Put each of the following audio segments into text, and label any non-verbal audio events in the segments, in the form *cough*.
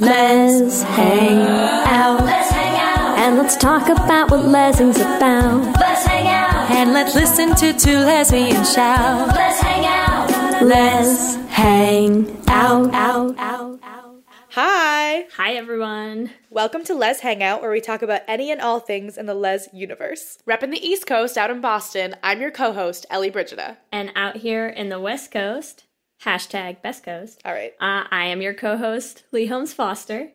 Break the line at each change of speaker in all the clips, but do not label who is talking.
Let's hang out.
Let's hang out.
And let's talk about what Leslie's about.
Let's hang out.
And let's listen to two lesbian shout.
Let's hang out.
Let's hang out. out, out, out.
Hi!
Hi, everyone.
Welcome to Lez Hang Out, where we talk about any and all things in the Les universe. Repping the East Coast out in Boston, I'm your co host, Ellie Brigida.
And out here in the West Coast, hashtag Best Coast,
All right.
uh, I am your co host, Leigh Holmes Foster.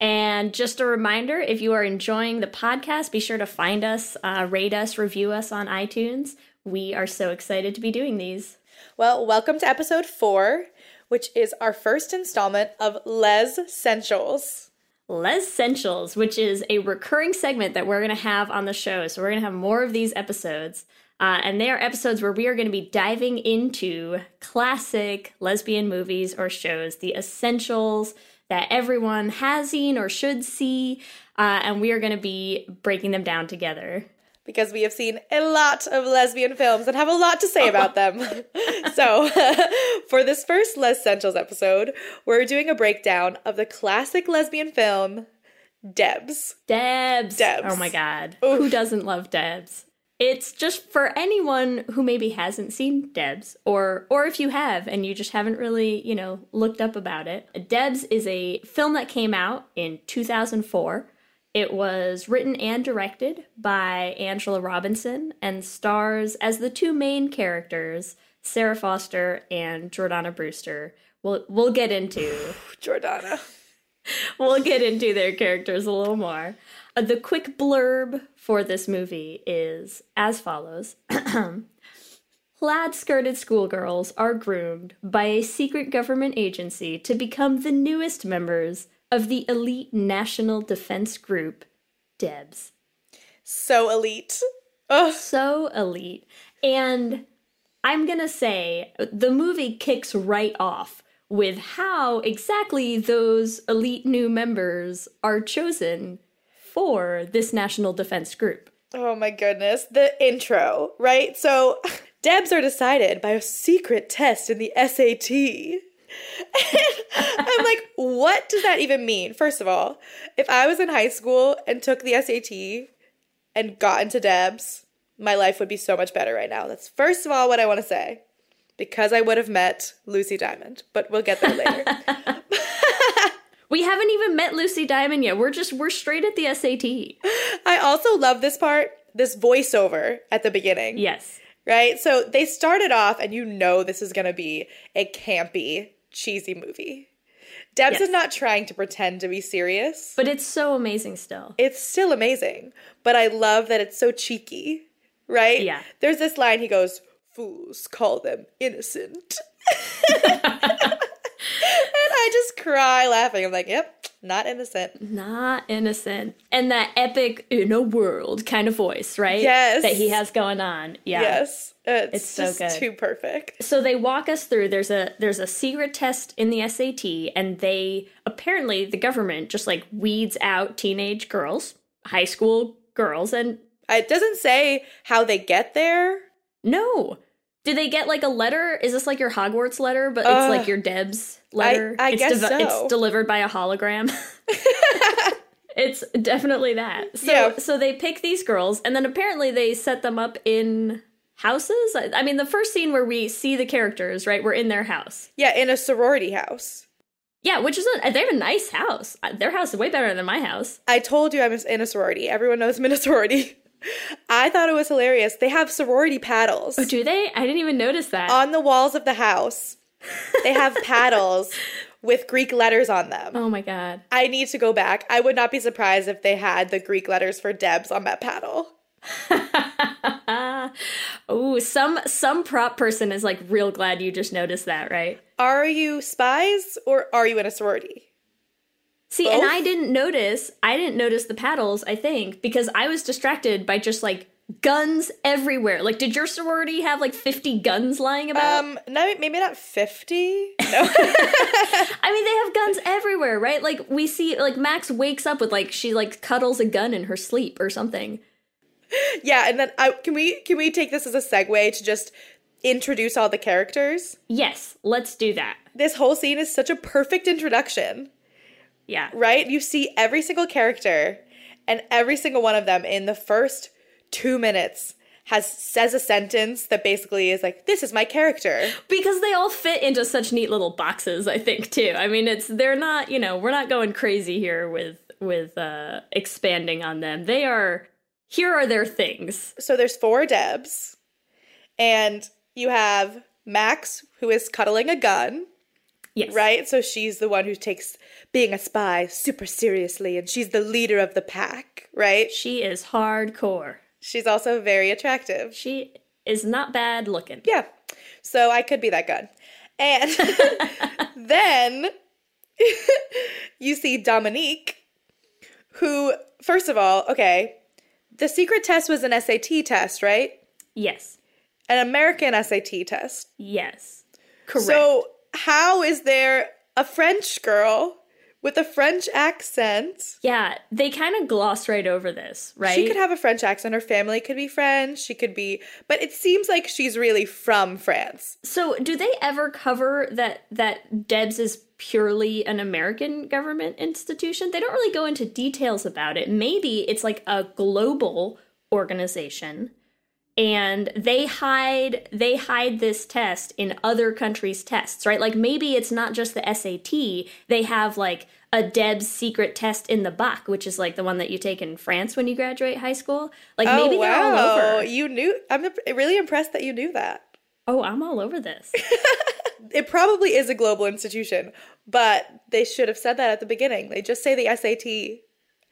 And just a reminder if you are enjoying the podcast, be sure to find us, uh, rate us, review us on iTunes. We are so excited to be doing these.
Well, welcome to episode four, which is our first installment of Lez-ssentials.
Les Essentials, which is a recurring segment that we're going to have on the show. So we're going to have more of these episodes. Uh, and they are episodes where we are going to be diving into classic lesbian movies or shows, the essentials that everyone has seen or should see. Uh, and we are going to be breaking them down together.
Because we have seen a lot of lesbian films and have a lot to say about them. *laughs* so, *laughs* for this first Lez-ssentials episode, we're doing a breakdown of the classic lesbian film, Debs.
Debs.
Debs.
Oh my God. Who doesn't love Debs? It's just for anyone who maybe hasn't seen Debs, or or if you have and you just haven't really, you know, looked up about it. Debs is a film that came out in 2004. It was written and directed by Angela Robinson and stars as the two main characters, Sara Foster and Jordana Brewster. We'll we'll get into *sighs*
Jordana. *laughs*
we'll get into their characters a little more. Uh, the quick blurb for this movie is as follows *clears throat* Plaid skirted schoolgirls are groomed by a secret government agency to become the newest members of the elite national defense group, DEBS.
So elite. Ugh.
So elite. And I'm going to say the movie kicks right off with how exactly those elite new members are chosen for this national defense group.
Oh my goodness. The intro, right? So, *laughs* Debs are decided by a secret test in the SAT. And *laughs* I'm like, what does that even mean? First of all, if I was in high school and took the SAT and got into Debs, my life would be so much better right now. That's first of all what I want to say. Because I would have met Lucy Diamond, but we'll get there later. *laughs*
We haven't even met Lucy Diamond yet. We're just we're straight at the SAT.
I also love this part, this voiceover at the beginning.
Yes.
right? So they started off, and you know this is going to be a campy, cheesy movie. Debs
Yes.
is not trying to pretend to be serious.
But it's so amazing still.
It's still amazing, but I love that it's so cheeky, right?
Yeah.
There's this line he goes, Fools call them innocent. *laughs* *laughs* I just cry laughing. I'm like, Yep, not innocent.
Not innocent. And that epic in a world kind of voice, right?
Yes.
That he has going on. Yeah.
Yes. It's,
It's so
just
good.
too perfect.
so they walk us through there's a there's a secret test in the SAT and they apparently the government just like weeds out teenage girls, high school girls, and
It doesn't say how they get there.
no. Do they get like a letter? Is this like your Hogwarts letter, but it's like your Deb's letter?
I
it's
guess so.
It's delivered by a hologram. *laughs* *laughs* it's definitely that. So,
Yeah.
so they pick these girls, and then apparently they set them up in houses. I, I mean, the first scene where we see the characters, right? We're in their house.
Yeah, in a sorority house.
Yeah, which is a, they have a nice house. Uh, Their house is way better than my house.
I told you I'm in a sorority. Everyone knows I'm in a sorority. *laughs* I thought it was hilarious. They have sorority paddles
Oh, do they? I didn't even notice that.
on the walls of the house. They have *laughs* paddles with Greek letters on them.
oh my god.
I need to go back. I would not be surprised if they had the Greek letters for Debs on that paddle. *laughs*
Oh, some some prop person is like real glad you just noticed that, right?
Are you spies or are you in a sorority?
See, and I didn't notice. I didn't notice the paddles. I think because I was distracted by just like guns everywhere. Like, did your sorority have like fifty guns lying about?
Um, no, maybe not 50. No. *laughs* *laughs*
I mean, they have guns everywhere, right? Like we see, like Max wakes up with like she like cuddles a gun in her sleep or something.
yeah, and then I, can we can we take this as a segue to just introduce all the characters?
Yes, let's do that.
This whole scene is such a perfect introduction.
Yeah.
right? You see every single character and every single one of them in the first two minutes has says a sentence that basically is like, "This is my character."
because they all fit into such neat little boxes i think too i mean it's they're not you know we're not going crazy here with with uh expanding on them they are here are their things
So there's four Debs, and you have Max, who is cuddling a gun,
yes
right? So she's the one who takes being a spy super seriously, and she's the leader of the pack, right?
she is hardcore
She's also very attractive.
she is not bad looking
Yeah. So I could be that good. And *laughs* then *laughs* you see Dominique, who, first of all, okay, the secret test was an SAT test, right?
yes
An American SAT test.
yes correct
So how is there a French girl with a French accent?
yeah they kind of gloss right over this right
She could have a French accent. Her family could be French. She could be, but it seems like she's really from France.
so do they ever cover that that debs is purely an american government institution they don't really go into details about it maybe it's like a global organization and they hide they hide this test in other countries tests right like maybe it's not just the sat they have like a debs secret test in the bac which is like the one that you take in france when you graduate high school like maybe
oh,
they're all over
You knew. I'm really impressed that you knew that.
oh i'm all over this *laughs*
It probably is a global institution, but they should have said that at the beginning. They just say the SAT.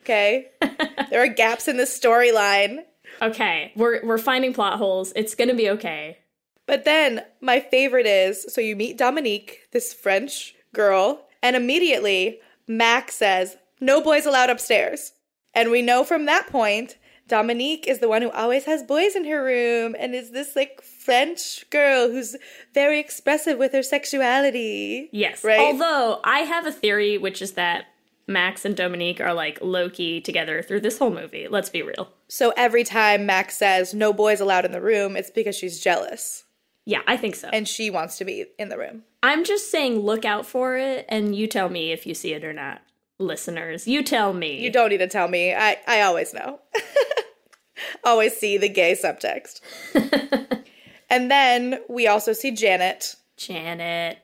Okay? *laughs* there are gaps in the storyline.
Okay, we're we're finding plot holes. It's gonna be okay.
But then my favorite is so you meet Dominique, this French girl, and immediately Max says, No boys allowed upstairs. And we know from that point, Dominique is the one who always has boys in her room and is this like French girl who's very expressive with her sexuality.
Yes.
Right?
Although I have a theory, which is that Max and Dominique are like low key together through this whole movie. Let's be real.
So every time Max says no boys allowed in the room, it's because she's jealous
Yeah, I think so.
and she wants to be in the room.
I'm just saying, look out for it, and you tell me if you see it or not. Listeners, you tell me.
You don't need to tell me. I, I always know. *laughs* always see the gay subtext. *laughs* and then we also see Janet.
Janet.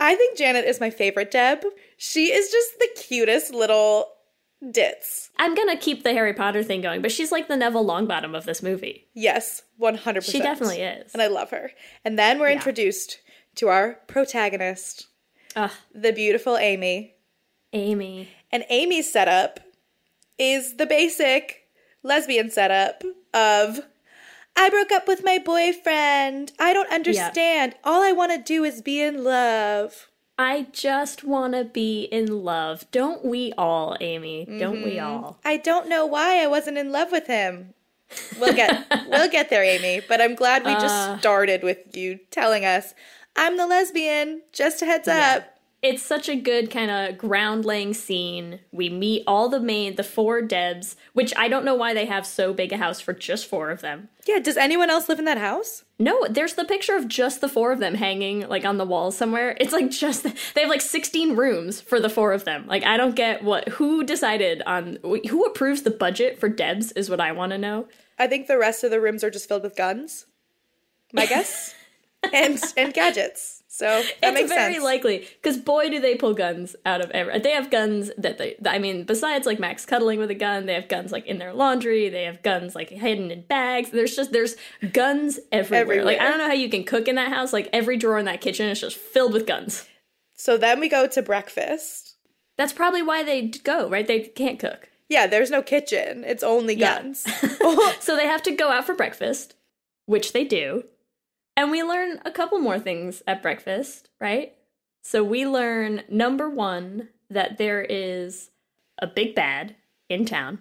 I think Janet is my favorite Deb. She is just the cutest little ditz.
I'm gonna keep the Harry Potter thing going, but she's like the Neville Longbottom of this movie.
Yes, 100%.
She definitely is.
And I love her. And then we're introduced to our protagonist,
Ugh,
the beautiful Amy.
Amy.
And Amy's setup is the basic lesbian setup of I broke up with my boyfriend. I don't understand. All I want to do is be in love.
I just wanna be in love. Don't we all, Amy? Don't
Mm-hmm.
we all?
I don't know why I wasn't in love with him. We'll get *laughs* we'll get there, Amy, but I'm glad we just started with you telling us I'm the lesbian. Just a heads up.
It's such a good kind of ground laying scene. We meet all the main, the four Debs, which I don't know why they have so big a house for just four of them.
Yeah, does anyone else live in that house?
No, there's the picture of just the four of them hanging like on the wall somewhere. It's like just they have like 16 rooms for the four of them. Like I don't get what who decided on who approves the budget for Debs is what I want to know.
I think the rest of the rooms are just filled with guns. My guess. *laughs* and and gadgets. So that
it's
makes
very
sense.
likely because boy, do they pull guns out of every. They have guns that they. I mean, besides like Max cuddling with a gun, they have guns like in their laundry. They have guns like hidden in bags. There's just there's guns everywhere. Like I don't know how you can cook in that house. Like every drawer in that kitchen is just filled with guns.
so then we go to breakfast.
That's probably why they go right. They can't cook,
Yeah, there's no kitchen. It's only
Yeah.
guns. *laughs*
so they have to go out for breakfast, which they do, and we learn a couple more things at breakfast, right? So we learn number one that there is a big bad in town,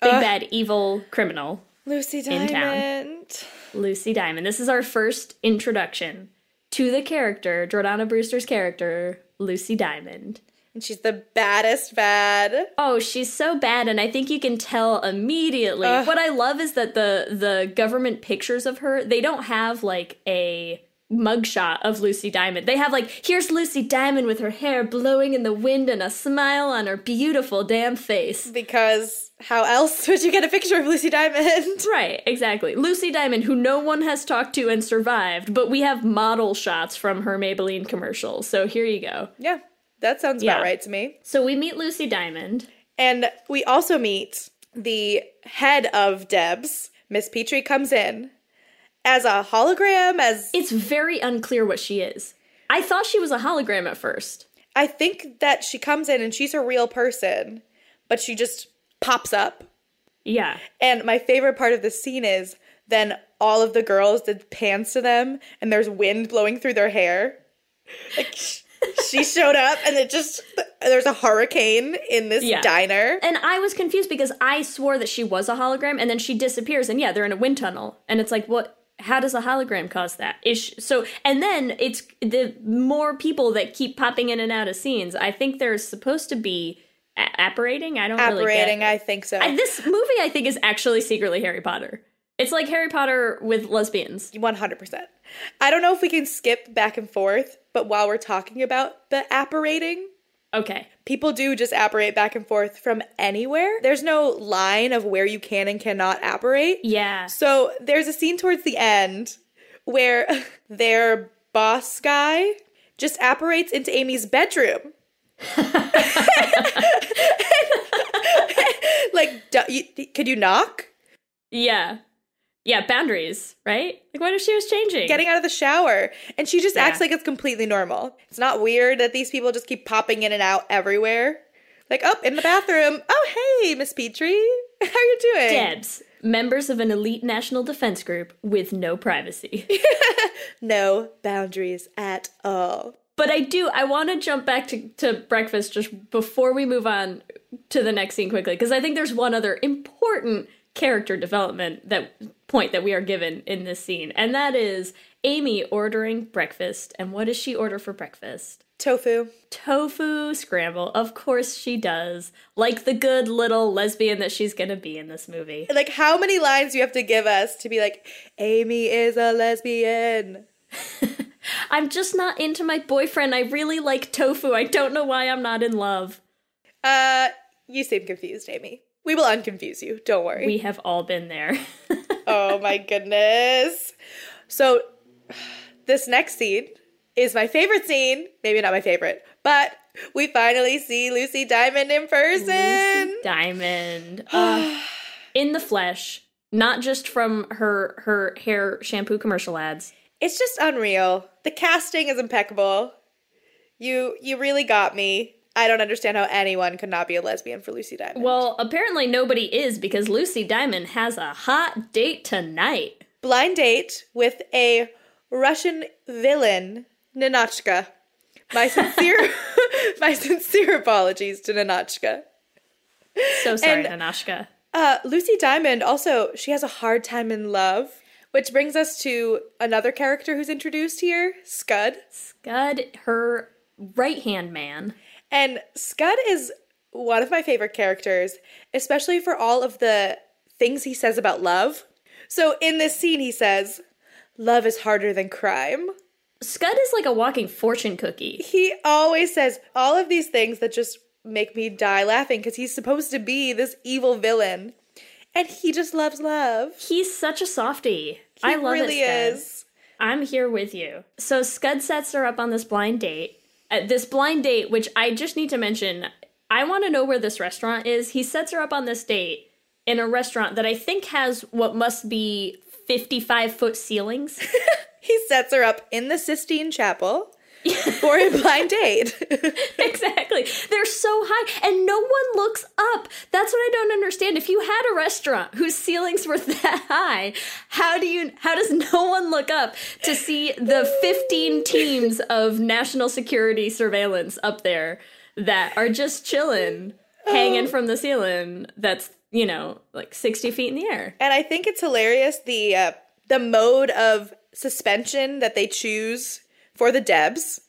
big
Ugh.
bad evil criminal,
Lucy
In town.
Diamond.
Lucy Diamond. This is our first introduction to the character, Jordana Brewster's character, Lucy Diamond.
And she's the baddest bad.
Oh, she's so bad, and I think you can tell immediately.
Ugh.
What I love is that the the government pictures of her, they don't have like a mugshot of Lucy Diamond. They have like, here's Lucy Diamond with her hair blowing in the wind and a smile on her beautiful damn face.
Because how else would you get a picture of Lucy Diamond? *laughs*
Right, exactly. Lucy Diamond, who no one has talked to and survived, but we have model shots from her Maybelline commercial. So here you go.
Yeah, that sounds
Yeah.
about right to me.
So we meet Lucy Diamond.
And we also meet the head of Debs. Miss Petrie comes in as a hologram, as
It's very unclear what she is. I thought she was a hologram at first.
I think that she comes in and she's a real person, but she just pops up.
Yeah.
And my favorite part of the scene is then all of the girls did pans to them and there's wind blowing through their hair. Like she showed up and it just there's a hurricane in this
Yeah.
diner.
And I was confused because I swore that she was a hologram and then she disappears and yeah, they're in a wind tunnel. And it's like, what how does a hologram cause that? Is so and then it's the more people that keep popping in and out of scenes. I think there's supposed to be a- apparating. I don't really
Apparating,
get.
I think so.
I, this movie I think is actually secretly Harry Potter. It's like Harry Potter with lesbians.
100%. I don't know if we can skip back and forth, but while we're talking about the apparating,
Okay.
people do just apparate back and forth from anywhere. There's no line of where you can and cannot apparate.
Yeah.
So there's a scene towards the end where *laughs* their boss guy just apparates into Amy's bedroom. *laughs* *laughs* like, do, you, could you knock?
Yeah. Yeah, boundaries, right? Like what if she was changing?
Getting out of the shower. And she just
Yeah.
acts like it's completely normal. It's not weird that these people just keep popping in and out everywhere. Like, oh, in the bathroom. Oh, hey, Miss Petrie. *laughs* How you doing?
Debs, members of an elite national defense group with no privacy. *laughs*
No boundaries at all.
but I do, I want to jump back to, to breakfast just before we move on to the next scene quickly, because I think there's one other important character development that point that we are given in this scene, and that is Amy ordering breakfast. And what does she order for breakfast?
Tofu.
Tofu scramble. Of course she does. Like the good little lesbian that she's gonna be in this movie.
Like, how many lines do you have to give us to be like, Amy is a lesbian? *laughs*
I'm just not into my boyfriend. I really like tofu. I don't know why I'm not in love.
Uh, you seem confused, Amy. We will unconfuse you. Don't worry.
We have all been there. *laughs*
oh my goodness. So, this next scene is my favorite scene. Maybe not my favorite, but we finally see Lucy Diamond in person.
Lucy Diamond. Uh, *sighs* in the flesh, not just from her her hair shampoo commercial ads.
It's just unreal. The casting is impeccable. You you really got me. I don't understand how anyone could not be a lesbian for Lucy Diamond.
Well, apparently nobody is because Lucy Diamond has a hot date tonight.
blind date with a Russian villain, Ninotchka. My *laughs* sincere *laughs* my sincere apologies to Ninotchka.
So sorry,
And-
Nanoshka.
Uh, Lucy Diamond also she has a hard time in love, which brings us to another character who's introduced here, Scud.
Scud, her right hand man.
And Scud is one of my favorite characters, especially for all of the things he says about love. So in this scene, he says, Love is harder than crime.
Scud is like a walking fortune cookie.
He always says all of these things that just make me die laughing because he's supposed to be this evil villain. And he just loves love.
He's such a softie.
He
I love
really
it,
is.
I'm here with you. So Scud sets her up on this blind date. Uh, this blind date, which I just need to mention, I want to know where this restaurant is. He sets her up on this date in a restaurant that I think has what must be 55 foot ceilings. *laughs*
He sets her up in the Sistine Chapel *laughs* for a blind date. *laughs*
exactly. They're so high and no one looks up. That's what I don't understand. If you had a restaurant whose ceilings were *laughs* that high, how do you how does no one look up to see the 15 teams of national security surveillance up there that are just chilling, hanging from the ceiling that's, you know, like 60 feet in the air.
and I think it's hilarious the uh, the mode of suspension that they choose for the Debs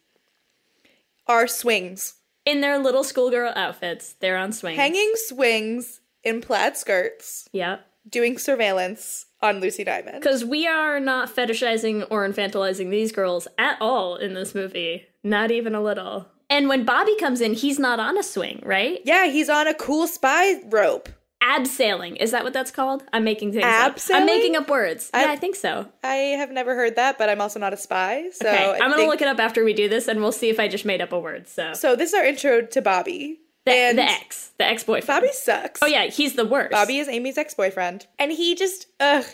are swings.
In their little schoolgirl outfits, they're on swings.
Hanging swings in plaid skirts,
Yep.
doing surveillance on Lucy Diamond.
Because we are not fetishizing or infantilizing these girls at all in this movie. Not even a little. And when Bobby comes in, he's not on a swing, right?
Yeah, he's on a cool spy rope.
Abseiling. Is that what that's called? I'm making things up.
Abseiling?
I'm making up words.
I-
yeah, I think so.
I have never heard that, but I'm also not a spy. So
Okay, I'm gonna
think-
look it up after we do this, and we'll see if I just made up a word. So,
So this is our intro to Bobby.
the,
and
the ex, the ex-boyfriend.
Bobby sucks.
Oh yeah, he's the worst.
Bobby is Amy's ex-boyfriend. And he just ugh.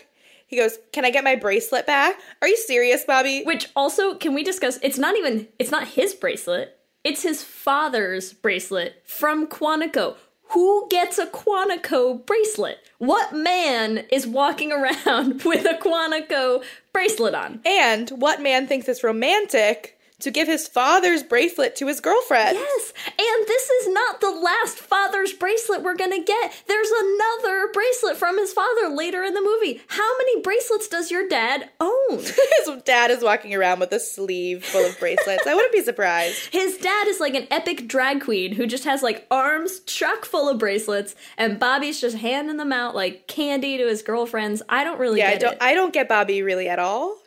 He goes, "Can I get my bracelet back?" Are you serious, Bobby?
Which also, can we discuss? It's not even. It's not his bracelet. It's his father's bracelet from Quantico. Who gets a Quantico bracelet? What man is walking around *laughs* with a Quantico bracelet on?
And what man thinks it's romantic to give his father's bracelet to his girlfriend?
Yes, and this is not the last father's bracelet we're gonna get. There's another bracelet from his father later in the movie. How many bracelets does your dad own? *laughs*
His dad is walking around with a sleeve full of bracelets. I wouldn't be surprised. *laughs*
His dad is like an epic drag queen who just has like arms chock full of bracelets, and Bobby's just handing them out like candy to his girlfriends. I don't really
Yeah, I don't
it.
I don't get Bobby really at all.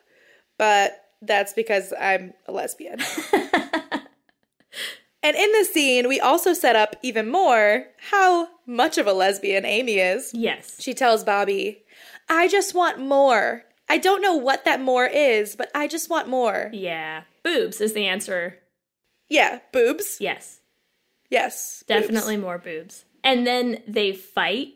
But that's because I'm a lesbian. *laughs* and in this scene, we also set up even more how much of a lesbian Amy is.
yes.
She tells Bobby, I just want more. I don't know what that more is, but I just want more.
Yeah. Boobs is the answer.
Yeah, boobs.
Yes.
Yes. boobs.
Definitely more boobs. And then they fight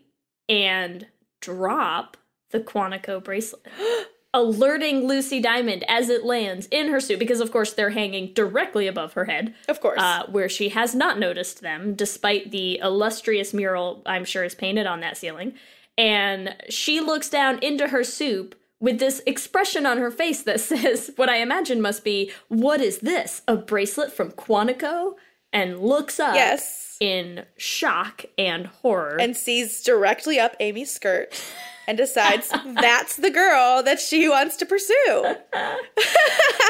and drop the Quantico bracelet. *gasps* *gasps* *gasps* Alerting Lucy Diamond as it lands in her suit, because of course they're hanging directly above her head.
Of course.
uh, where she has not noticed them, despite the illustrious mural I'm sure is painted on that ceiling. And she looks down into her soup with this expression on her face that *laughs* says, what I imagine must be, What is this? A bracelet from Quantico? And looks up
yes.
in shock and horror.
And sees directly up Amy's skirt *laughs* and decides *laughs* that's the girl that she wants to pursue. *laughs*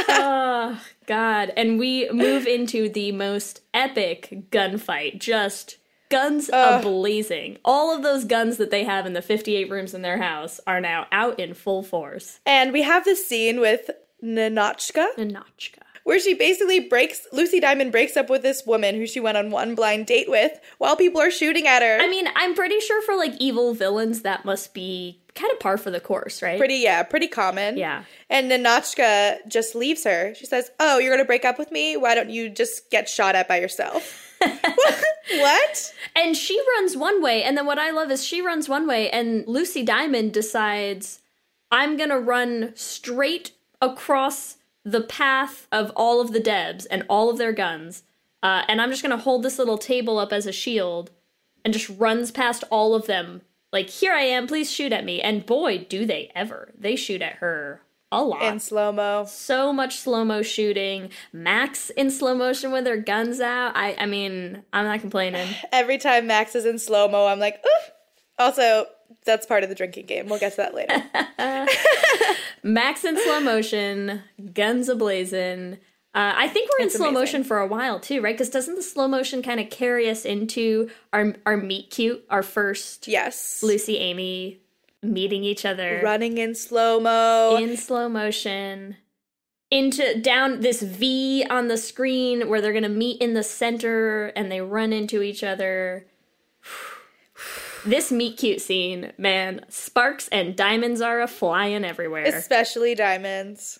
oh, God. And we move into the most epic gunfight. Just guns
Ugh.
ablazing. All of those guns that they have in the 58 rooms in their house are now out in full force.
And we have this scene with Nanochka
Nanochka.
Where she basically breaks Lucy Diamond breaks up with this woman who she went on one blind date with while people are shooting at her.
I mean, I'm pretty sure for like evil villains, that must be kind of par for the course, right?
pretty yeah, pretty common.
Yeah.
And Nanochka just leaves her. She says, "Oh, you're going to break up with me? Why don't you just get shot at by yourself?" *laughs* what?
And she runs one way, and then what I love is she runs one way, and Lucy Diamond decides, I'm gonna run straight across the path of all of the Debs and all of their guns, uh, and I'm just gonna hold this little table up as a shield, and just runs past all of them. Like, here I am, please shoot at me. And boy, do they ever. They shoot at her a lot.
In slow-mo.
so much slow mo shooting. Max in slow motion with her guns out. I I mean, I'm not complaining.
Every time Max is in slow-mo, I'm like, "Ooh." Also, that's part of the drinking game. We'll get to that later. *laughs*
Max in slow motion, guns ablazing. Uh, I think we're
It's
in slow
amazing.
motion for a while too, right? Because doesn't the slow motion kind of carry us into our our meet cute, our first
Yes.
Lucy Amy meeting each other
Running in slow mo.
in slow motion into down this V on the screen where they're gonna meet in the center and they run into each other. This meet cute scene, man, sparks and diamonds are a flying everywhere.
Especially diamonds.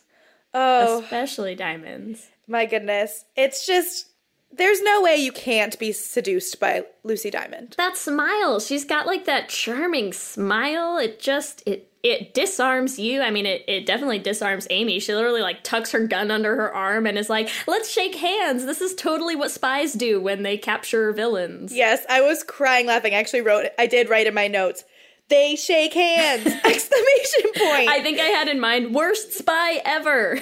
Oh,
Especially diamonds.
my goodness. It's just, there's no way you can't be seduced by Lucy Diamond.
That smile, she's got like that charming smile. It just it it disarms you. I mean, it, it definitely disarms Amy. She literally like tucks her gun under her arm and is like, let's shake hands. This is totally what spies do when they capture villains.
Yes, I was crying laughing. I actually wrote, I did write in my notes, they shake hands! *laughs* Exclamation point.
I think I had in mind worst spy ever.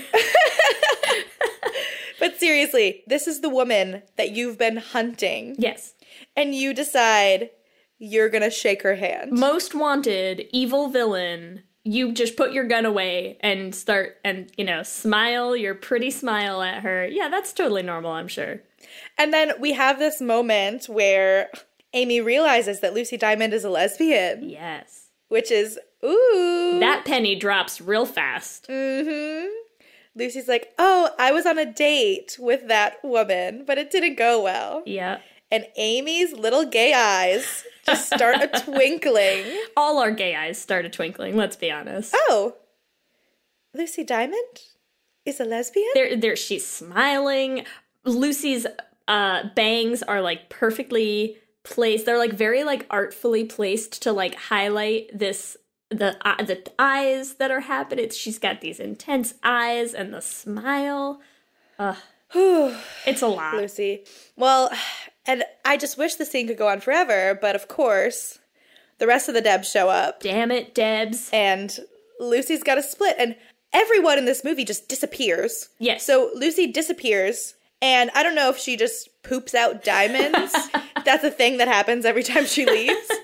*laughs*
but seriously, this is the woman that you've been hunting,
yes.
and you decide you're gonna shake her hand.
Most wanted, evil villain. You just put your gun away and start and, you know, smile your pretty smile at her. Yeah, that's totally normal, I'm sure.
And then we have this moment where Amy realizes that Lucy Diamond is a lesbian,
Yes.
which is ooh.
That penny drops real fast.
Mm-hmm. Lucy's like, "Oh, I was on a date with that woman, but it didn't go well."
Yeah.
And Amy's little gay eyes just start a *laughs* twinkling.
All our gay eyes start a twinkling, let's be honest.
Oh, Lucy Diamond is a lesbian?
There there she's smiling. Lucy's uh bangs are like perfectly placed. They're like very like artfully placed to like highlight this the uh, the eyes that are happening. It's, she's got these intense eyes and the smile. Ugh. *sighs* it's a lot.
Lucy. Well, and I just wish the scene could go on forever, but of course, the rest of the Debs show up,
Damn it, Debs.
and Lucy's got a split, and everyone in this movie just disappears.
Yes.
So Lucy disappears, and I don't know if she just poops out diamonds. *laughs* That's a thing that happens every time she leaves, *laughs*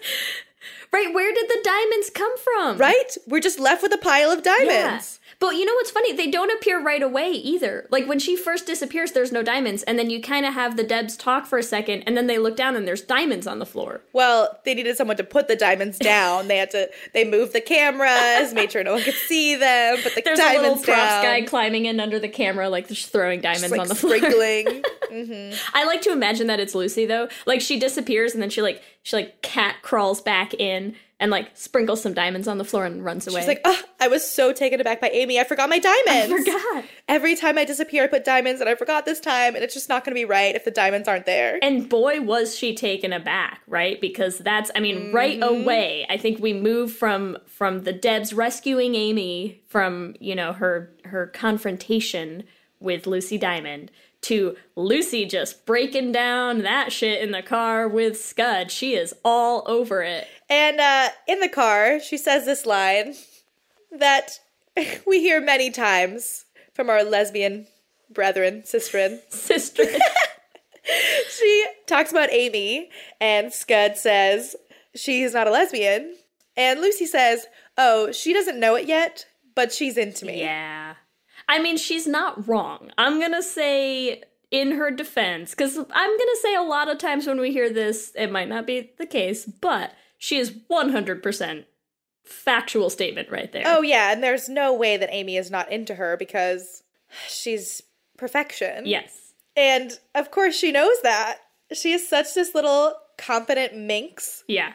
Right, where did the diamonds come from?
right? We're just left with a pile of
Yeah.
Diamonds.
But you know what's funny? They don't appear right away either. Like when she first disappears, there's no diamonds, and then you kind of have the Debs talk for a second, and then they look down and there's diamonds on the floor.
Well, they needed someone to put the diamonds *laughs* down. they had to. They moved the cameras, made sure no one could see them, put the
There's a little
diamonds
props
down.
guy climbing in under the camera, like just throwing diamonds
just, like,
on the floor.
sprinkling. *laughs* Mm-hmm.
I like to imagine that it's Lucy though. Like she disappears and then she like she like cat crawls back in and like sprinkles some diamonds on the floor and runs away.
She's like, oh, I was so taken aback by Amy. I forgot my diamonds.
I forgot.
Every time I disappear, I put diamonds, and I forgot this time, and it's just not going to be right if the diamonds aren't there.
And boy, was she taken aback, right? Because that's, I mean, right
Mm-hmm.
away, I think we move from from the Debs rescuing Amy from you know her her confrontation with Lucy Diamond to Lucy just breaking down that shit in the car with Scud. She is all over it.
And uh, in the car, she says this line that *laughs* we hear many times from our lesbian brethren, sisterin.
Sister, *laughs*
She talks about Amy, and Scud says she's not a lesbian. And Lucy says, oh, she doesn't know it yet, but she's into me.
yeah. I mean, she's not wrong. I'm gonna say in her defense, because I'm gonna say a lot of times when we hear this, it might not be the case, but she is 100% factual statement right there.
Oh, yeah, and there's no way that Amy is not into her because she's perfection.
yes.
And of course, she knows that. She is such this little confident minx.
Yeah.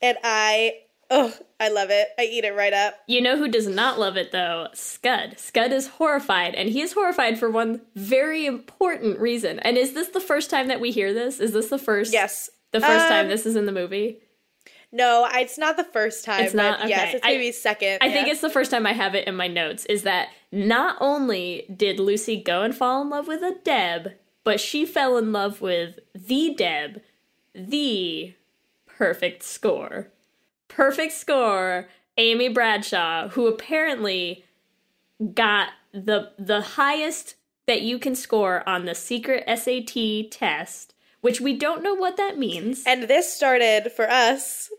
And I, oh, I love it. I eat it right up.
You know who does not love it though? Scud. Scud is horrified, and he is horrified for one very important reason. And is this the first time that we hear this? Is this the first?
Yes.
The first time
Um,
this is in the movie?
No, it's not the first time.
It's not?
But yes,
Okay.
it's
I-
maybe second.
I think it's the first time I have it in my notes. Is that not only did Lucy go and fall in love with a Deb, but she fell in love with the Deb, the perfect score. Perfect score, Amy Bradshaw, who apparently got the the highest that you can score on the secret SAT test, which we don't know what that means.
And this started for us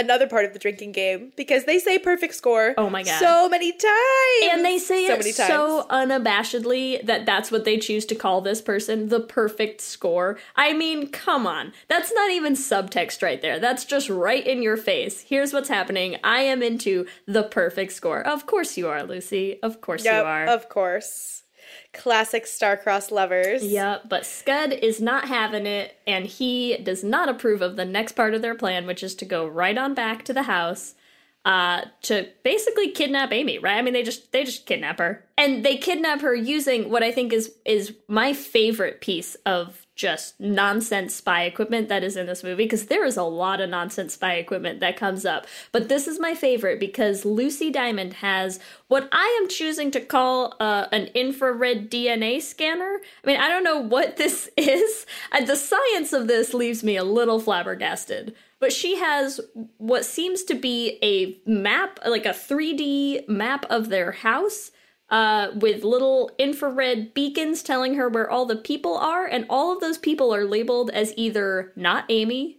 another part of the drinking game because they say perfect score.
Oh my God.
so many times,
And they say
so
it so unabashedly that that's what they choose to call this person the perfect score. I mean, come on. That's not even subtext right there. That's just right in your face. Here's what's happening. I am into the perfect score. Of course you are, Lucy. Of course
Yep,
you are.
of course. Classic star-crossed lovers.
Yep, but Scud is not having it, and he does not approve of the next part of their plan, which is to go right on back to the house uh to basically kidnap Amy, right? I mean they just they just kidnap her. And they kidnap her using what I think is is my favorite piece of just nonsense spy equipment that is in this movie because there is a lot of nonsense spy equipment that comes up. But this is my favorite because Lucy Diamond has what I am choosing to call uh, an infrared DNA scanner. I mean, I don't know what *laughs* this is. The science of this leaves me a little flabbergasted. But she has what seems to be a map, like a 3D map of their house uh, with little infrared beacons telling her where all the people are, and all of those people are labeled as either not Amy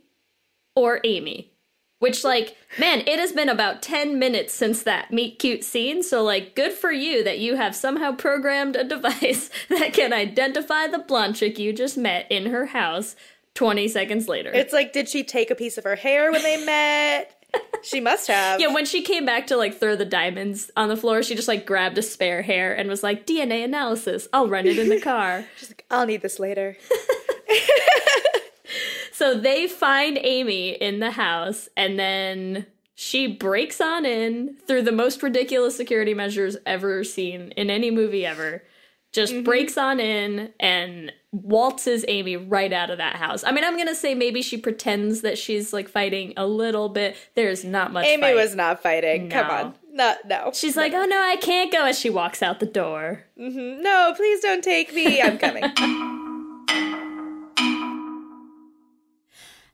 or Amy. Which, like, man, it has been about 10 minutes since that meet cute scene, so, like, good for you that you have somehow programmed a device *laughs* that can identify the blonde chick you just met in her house 20 seconds later.
It's like, did she take a piece of her hair when they met? She must have.
Yeah, when she came back to like throw the diamonds on the floor, she just like grabbed a spare hair and was like, DNA analysis, I'll run it in the car. *laughs*
She's like, I'll need this later. *laughs* *laughs*
so they find Amy in the house and then she breaks on in through the most ridiculous security measures ever seen in any movie ever. Just mm-hmm. breaks on in and waltzes Amy right out of that house. I mean, I'm gonna say maybe she pretends that she's like fighting a little bit. There's not much.
Amy
fight.
was not fighting. Come on. No, no.
She's like, oh no, I can't go as she walks out the door. Mm-hmm.
no, please don't take me. I'm coming. *laughs*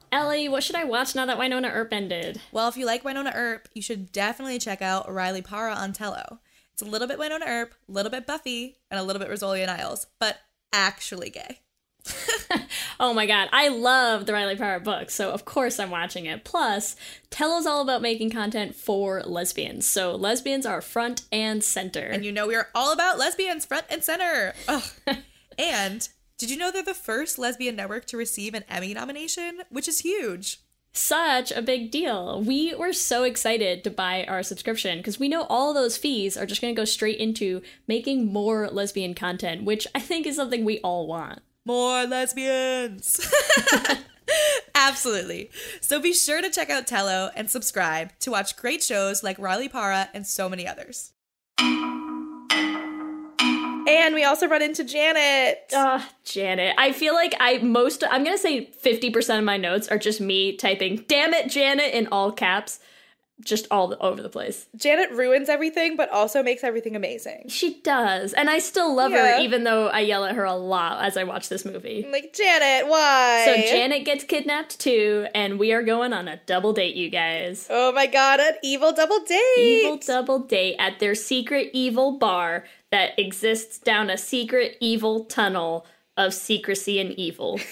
Ellie, what should I watch now that Wynonna Earp ended?
Well, if you like Wynonna Earp, you should definitely check out Riley Parra on Tello. It's a little bit Wynonna Earp, a little bit Buffy, and a little bit Rizzoli and Isles, but actually gay. *laughs*
Oh my god, I love the Riley Parra book, so of course I'm watching it. Plus, Tello's all about making content for lesbians, so lesbians are front and center.
And you know we are all about lesbians front and center. *laughs* And did you know they're the first lesbian network to receive an Emmy nomination, which is huge.
Such a big deal. We were so excited to buy our subscription because we know all those fees are just going to go straight into making more lesbian content, which I think is something we all want.
More lesbians. *laughs* Absolutely. So be sure to check out Tello and subscribe to watch great shows like Riley Parra and so many others.
And we also run into Janet.
Ah, Janet. I feel like I most I'm gonna say 50% of my notes are just me typing damn it, Janet in all caps. Just all over the place.
Janet ruins everything, but also makes everything amazing.
She does. And I still love
Yeah.
her, even though I yell at her a lot as I watch this movie.
I'm like, Janet, why?
So Janet gets kidnapped too, and we are going on a double date, you guys.
Oh my god, an evil double date.
Evil double date at their secret evil bar that exists down a secret evil tunnel of secrecy and evil. *laughs*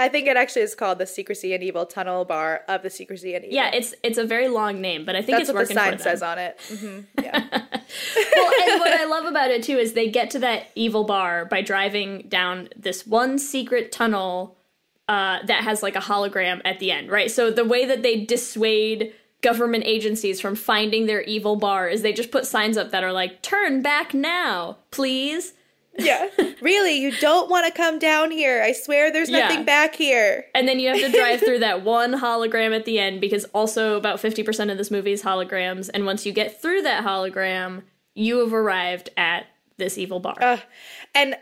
I think it actually is called the Secrecy and Evil Tunnel Bar of the Secrecy and Evil.
yeah, it's it's a very long name, but I think
That's
it's
what the sign says on it. hmm Yeah. *laughs*
well, and what I love about it too is they get to that evil bar by driving down this one secret tunnel uh, that has like a hologram at the end, right? So the way that they dissuade government agencies from finding their evil bar is they just put signs up that are like "Turn back now, please."
Yeah. Really, you don't want to come down here. I swear there's
Yeah.
nothing back here.
And then you have to drive through that one hologram at the end because also about 50% of this movie is holograms. And once you get through that hologram, you have arrived at this evil bar.
Uh, and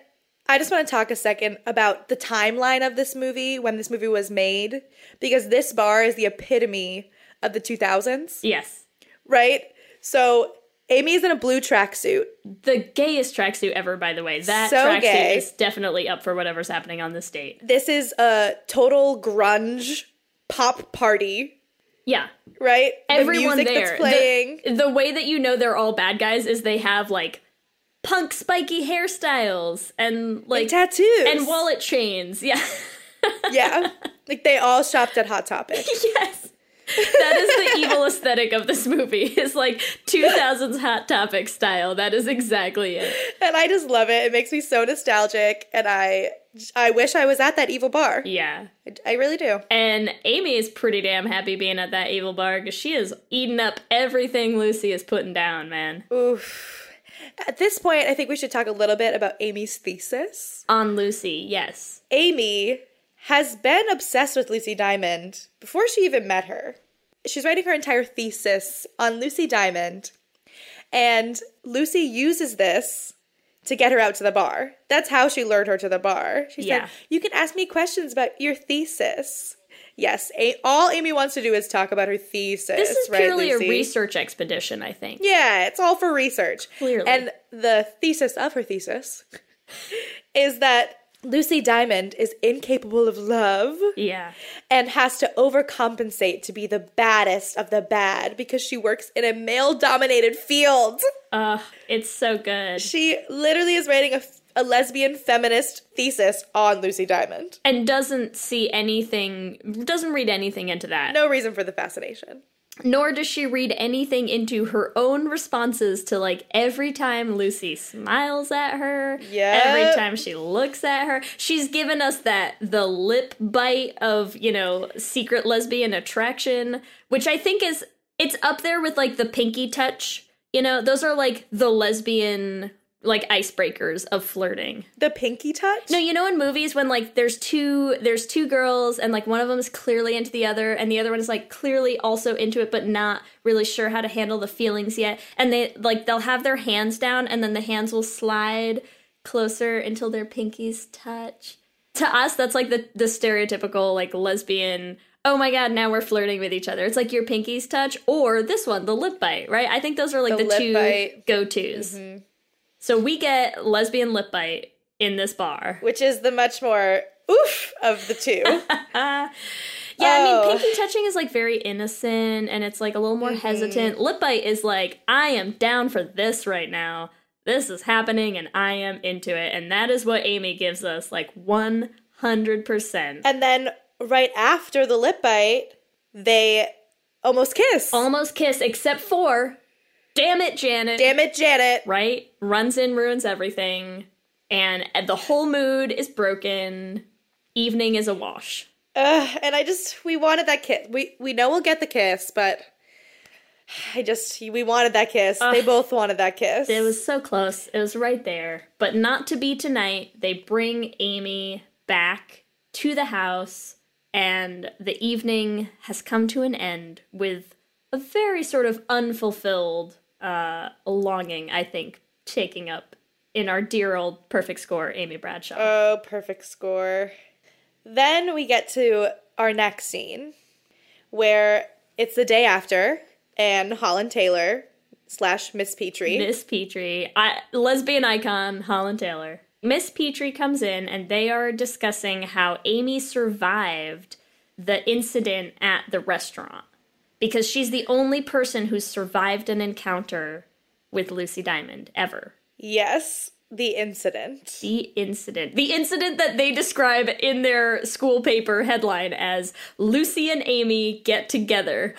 I just want to talk a second about the timeline of this movie when this movie was made, because this bar is the epitome of the 2000s,
yes.
right? So Amy's in a blue tracksuit.
The gayest tracksuit ever, by the way. That
So
tracksuit is definitely up for whatever's happening on this date.
This is a total grunge pop party,
Yeah.
right?
Everyone
the music
there.
playing.
The, the way that you know they're all bad guys is they have like punk spiky hairstyles and like
and tattoos.
and wallet chains. Yeah. *laughs*
yeah. Like they all shopped at Hot Topic. *laughs*
yes. That evil aesthetic of this movie *laughs* It's like 2000s Hot Topic style. That is exactly it.
and I just love it. It makes me so nostalgic, and I I wish I was at that evil bar.
Yeah.
I, I really do.
And Amy is pretty damn happy being at that evil bar because she is eating up everything Lucy is putting down, man.
Oof. At this point, I think we should talk a little bit about Amy's thesis.
On Lucy, yes.
Amy has been obsessed with Lucy Diamond before she even met her. She's writing her entire thesis on Lucy Diamond, and Lucy uses this to get her out to the bar. That's how she lured her to the bar. She
Yeah.
said, You can ask me questions about your thesis. Yes, a- all Amy wants to do is talk about her thesis.
This is
right,
purely
Lucy?
a research expedition, I think.
Yeah, it's all for research.
Clearly.
And the thesis of her thesis *laughs* is that Lucy Diamond is incapable of love
Yeah.
and has to overcompensate to be the baddest of the bad because she works in a male dominated field.
Uh, it's so good.
She literally is writing a, a lesbian feminist thesis on Lucy Diamond.
And doesn't see anything, doesn't read anything into that.
No reason for the fascination.
Nor does she read anything into her own responses to like every time Lucy smiles at her,
Yep.
every time she looks at her. She's given us that the lip bite of, you know, secret lesbian attraction, which I think is it's up there with like the pinky touch. You know, those are like the lesbian like icebreakers of flirting.
The pinky touch?
No, you know in movies when like there's two there's two girls and like one of them is clearly into the other and the other one is like clearly also into it but not really sure how to handle the feelings yet and they like they'll have their hands down and then the hands will slide closer until their pinkies touch. To us that's like the the stereotypical like lesbian Oh my god, now we're flirting with each other. It's like your pinkies touch or this one, the lip bite, right? I think those are like
The
the, two
bite.
go-tos. Mm-hmm. So we get lesbian lip bite in this bar.
Which is the much more oof of the two. *laughs*
Yeah, I
Oh.
mean, pinky touching is like very innocent and it's like a little more mm-hmm. hesitant. Lip bite is like, I am down for this right now. This is happening and I am into it. And that is what Amy gives us like 100%.
and then right after the lip bite, they almost kiss.
Almost kiss, except for, damn it, Janet.
Damn it, Janet.
right? Runs in, ruins everything. And the whole mood is broken. Evening is a wash.
Ugh, and I just we wanted that kiss. We we know we'll get the kiss, but I just we wanted that kiss. they both wanted that kiss.
It was so close. It was right there. But not to be tonight. They bring Amy back to the house, and the evening has come to an end with a very sort of unfulfilled uh, longing, I think, taking up in our dear old perfect score, Amy Bradshaw.
Oh, perfect score. Then we get to our next scene where it's the day after and Holland Taylor slash Miss Petrie.
Miss Petrie, I, lesbian icon Holland Taylor. Miss Petrie comes in and they are discussing how Amy survived the incident at the restaurant because she's the only person who's survived an encounter with Lucy Diamond ever.
yes, the incident.
The incident. The incident that they describe in their school paper headline as Lucy and Amy get together.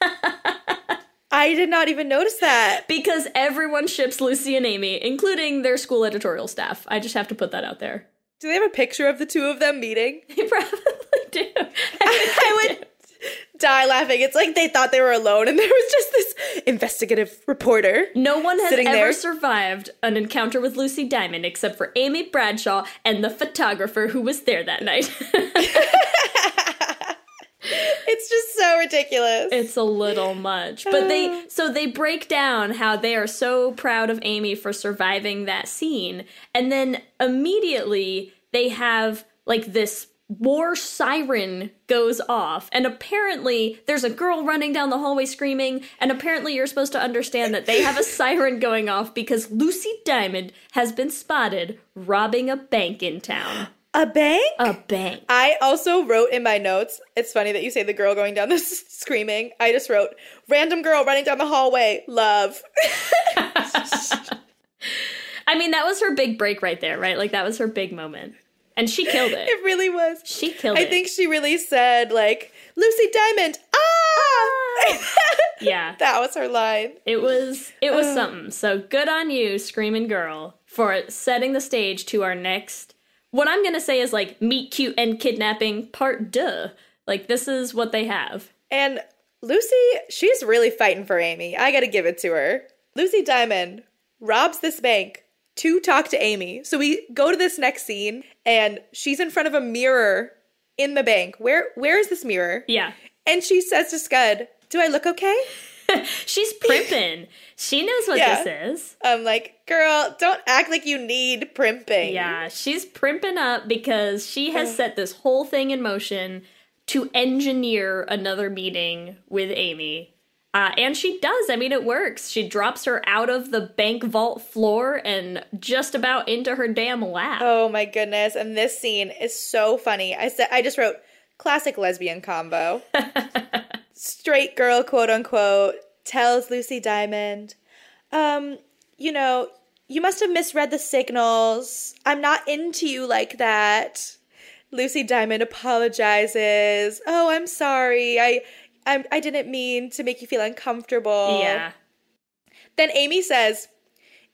*laughs*
I did not even notice that.
Because everyone ships Lucy and Amy, including their school editorial staff. I just have to put that out there.
Do they have a picture of the two of them meeting? *laughs*
They probably do. *laughs*
I would die laughing. It's like they thought they were alone and *laughs* there was just this investigative reporter.
No one has ever
there.
survived an encounter with Lucy Diamond except for Amy Bradshaw and the photographer who was there that night. *laughs*
It's just so ridiculous.
it's a little much. But they *sighs* so they break down how they are so proud of Amy for surviving that scene and then immediately they have like this war siren goes off and apparently there's a girl running down the hallway screaming and apparently you're supposed to understand that they have a siren going off because Lucy Diamond has been spotted robbing a bank in town.
a bank?
A bank.
I also wrote in my notes, it's funny that you say the girl going down the s- *laughs* screaming. I just wrote, random girl running down the hallway, love. *laughs*
I mean, that was her big break right there, right? Like that was her big moment. And she killed it.
it really was.
She killed
I
it.
I think she really said, like, Lucy Diamond, ah! *laughs*
Yeah.
that was her line.
It was it was something. So good on you, Screaming Girl, for setting the stage to our next what I'm gonna say is like meet cute and kidnapping part duh. Like this is what they have.
And Lucy, she's really fighting for Amy. I gotta give it to her. Lucy Diamond robs this bank to talk to Amy. So we go to this next scene, and she's in front of a mirror in the bank. Where where is this mirror?
Yeah.
And she says to Scud, "Do I look okay?" *laughs*
She's primping. she knows what
Yeah.
this is.
I'm like, "Girl, don't act like you need primping."
Yeah, she's primping up because she has set this whole thing in motion to engineer another meeting with Amy. Uh, and she does. I mean, it works. She drops her out of the bank vault floor and just about into her damn lap.
Oh my goodness! And this scene is so funny. I said I just wrote classic lesbian combo. *laughs* Straight girl, quote unquote, tells Lucy Diamond, um, you know, you must have misread the signals. I'm not into you like that. Lucy Diamond apologizes. Oh, I'm sorry. I I, I didn't mean to make you feel uncomfortable.
Yeah.
Then Amy says,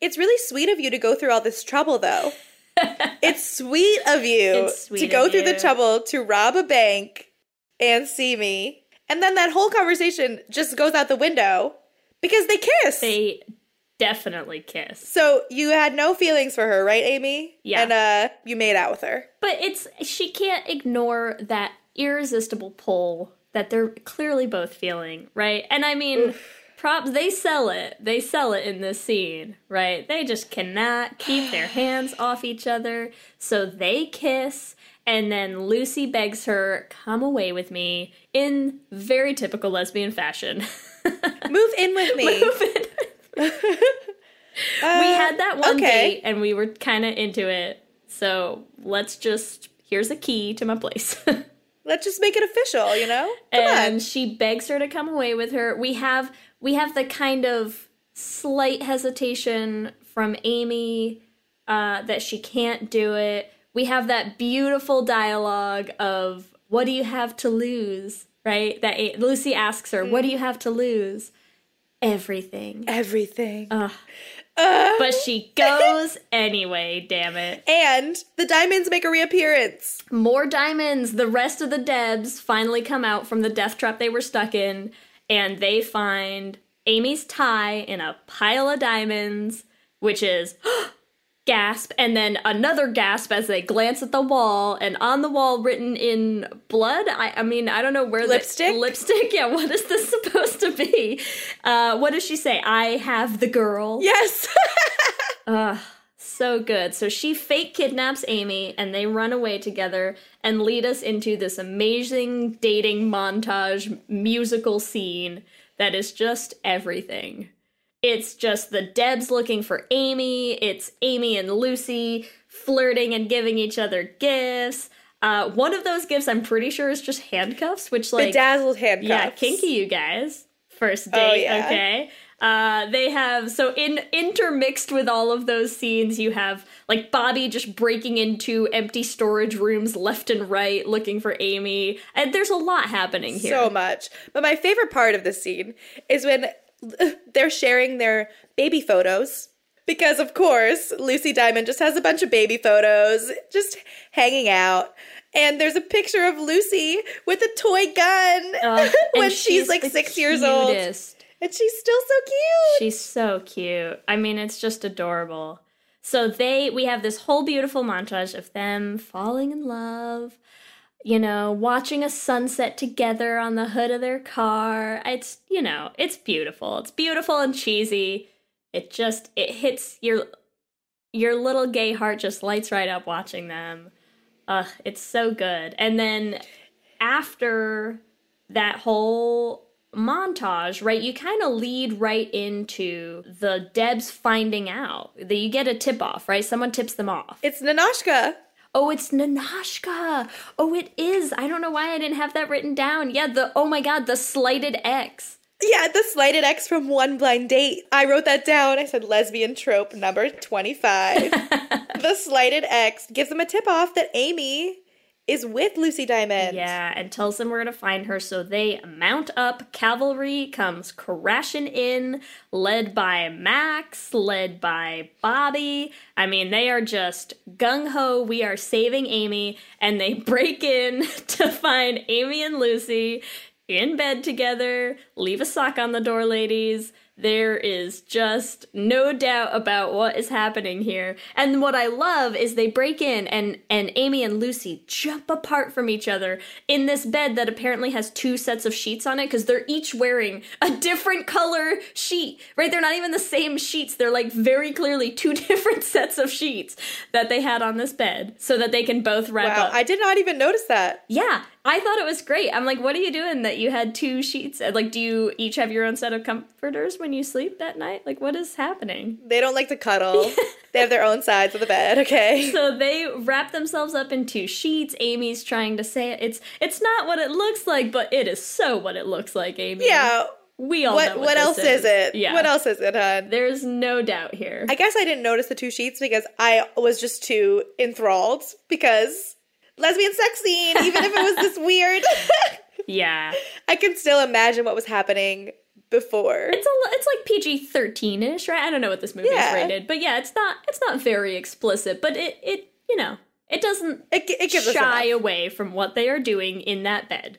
It's really sweet of you to go through all this trouble, though. *laughs* it's sweet of you
sweet
to go through the trouble to rob a bank and see me. And then that whole conversation just goes out the window because they kiss.
They definitely kiss.
so you had no feelings for her, right, Amy?
Yeah.
And uh you made out with her.
But it's she can't ignore that irresistible pull that they're clearly both feeling, right? And I mean, props they sell it. They sell it in this scene, right? They just cannot keep their *sighs* hands off each other, so they kiss and then Lucy begs her, "Come away with me." In very typical lesbian fashion. *laughs*
Move in with me. Uh, *laughs*
we had that one
okay.
date and we were kind of into it. So, let's just here's a key to my place. *laughs*
Let's just make it official, you know? Come
and
on.
she begs her to come away with her. We have we have the kind of slight hesitation from Amy uh, that she can't do it. We have that beautiful dialogue of "What do you have to lose?" Right? That A- Lucy asks her, "What do you have to lose?" Everything.
Everything. Uh.
But she *laughs* goes anyway. Damn it.
and the diamonds make a reappearance.
More diamonds. The rest of the Debs finally come out from the death trap they were stuck in, and they find Amy's tie in a pile of diamonds, which is *gasps* *gasps* gasp, and then another gasp as they glance at the wall, and on the wall written in blood. I, I mean, I don't know where
Lipstick?
The, lipstick. *laughs* Yeah. What is this *laughs* supposed to be? Uh, what does she say? I have the girl.
Yes. *laughs*
So good. So she fake kidnaps Amy and they run away together and lead us into this amazing dating montage musical scene that is just everything. It's just the Debs looking for Amy, it's Amy and Lucy flirting and giving each other gifts. Uh, one of those gifts I'm pretty sure is just handcuffs, which like
Bedazzled handcuffs.
yeah, kinky, you guys. First
Oh,
date,
yeah.
okay. Uh, they have so in intermixed with all of those scenes, you have like Bobby just breaking into empty storage rooms left and right, looking for Amy, and there's a lot happening here.
so much. But my favorite part of the scene is when *laughs* they're sharing their baby photos. Because, of course, Lucy Diamond just has a bunch of baby photos just hanging out. And there's a picture of Lucy with a toy gun
Uh, *laughs*
when
and
she's, like six years old. And she's still so cute.
She's so cute. I mean, it's just adorable. So they we have this whole beautiful montage of them falling in love, you know, watching a sunset together on the hood of their car. It's, you know, it's beautiful. It's beautiful and cheesy. It just it hits your your little gay heart just lights right up watching them. Ugh, it's so good. And then after that whole montage, right, you kind of lead right into the Debs finding out. That you get a tip off, right? Someone tips them off.
It's Ninotchka.
Oh, it's Ninotchka. Oh, it is. I don't know why I didn't have that written down. Yeah, the oh my god, the slighted X.
Yeah, the slighted X from One Blind Date. I wrote that down. I said lesbian trope number 25. *laughs* the slighted X gives them a tip off that Amy is with Lucy Diamond.
Yeah, and tells them where to find her. So they mount up. Cavalry comes crashing in, led by Max, led by Bobby. I mean, they are just gung ho. We are saving Amy. And they *laughs* break in *laughs* to find Amy and Lucy in bed together. Leave a sock on the door, ladies. There is just no doubt about what is happening here. And what I love is they break in and and Amy and Lucy jump apart from each other in this bed that apparently has two sets of sheets on it cuz they're each wearing a different color sheet. Right? They're not even the same sheets. They're like very clearly two *laughs* different sets of sheets that they had on this bed so that they can both wrap
Wow,
up.
I did not even notice that.
Yeah, I thought it was great. I'm like, what are you doing that you had two sheets? Like, do you each have your own set of comforters when you sleep that night? Like, what is happening?
They don't like to cuddle. they have their own sides of the bed, okay? *laughs*
So they wrap themselves up in two sheets. Amy's trying to say it. It's it's not what it looks like, but it is so what it looks like, Amy.
Yeah.
we all
What
know
what,
what,
else is. it?
Yeah,
What else is it, hon?
There's no doubt here.
I guess I didn't notice the two sheets because I was just too enthralled because lesbian sex scene, even if it was this weird. *laughs*
yeah,
I can still imagine what was happening before.
it's a it's like PG thirteen ish, right? I don't know what this movie
Yeah.
is rated, but yeah, it's not it's not very explicit, but it it you know it doesn't
It, it
shy away from what they are doing in that bed.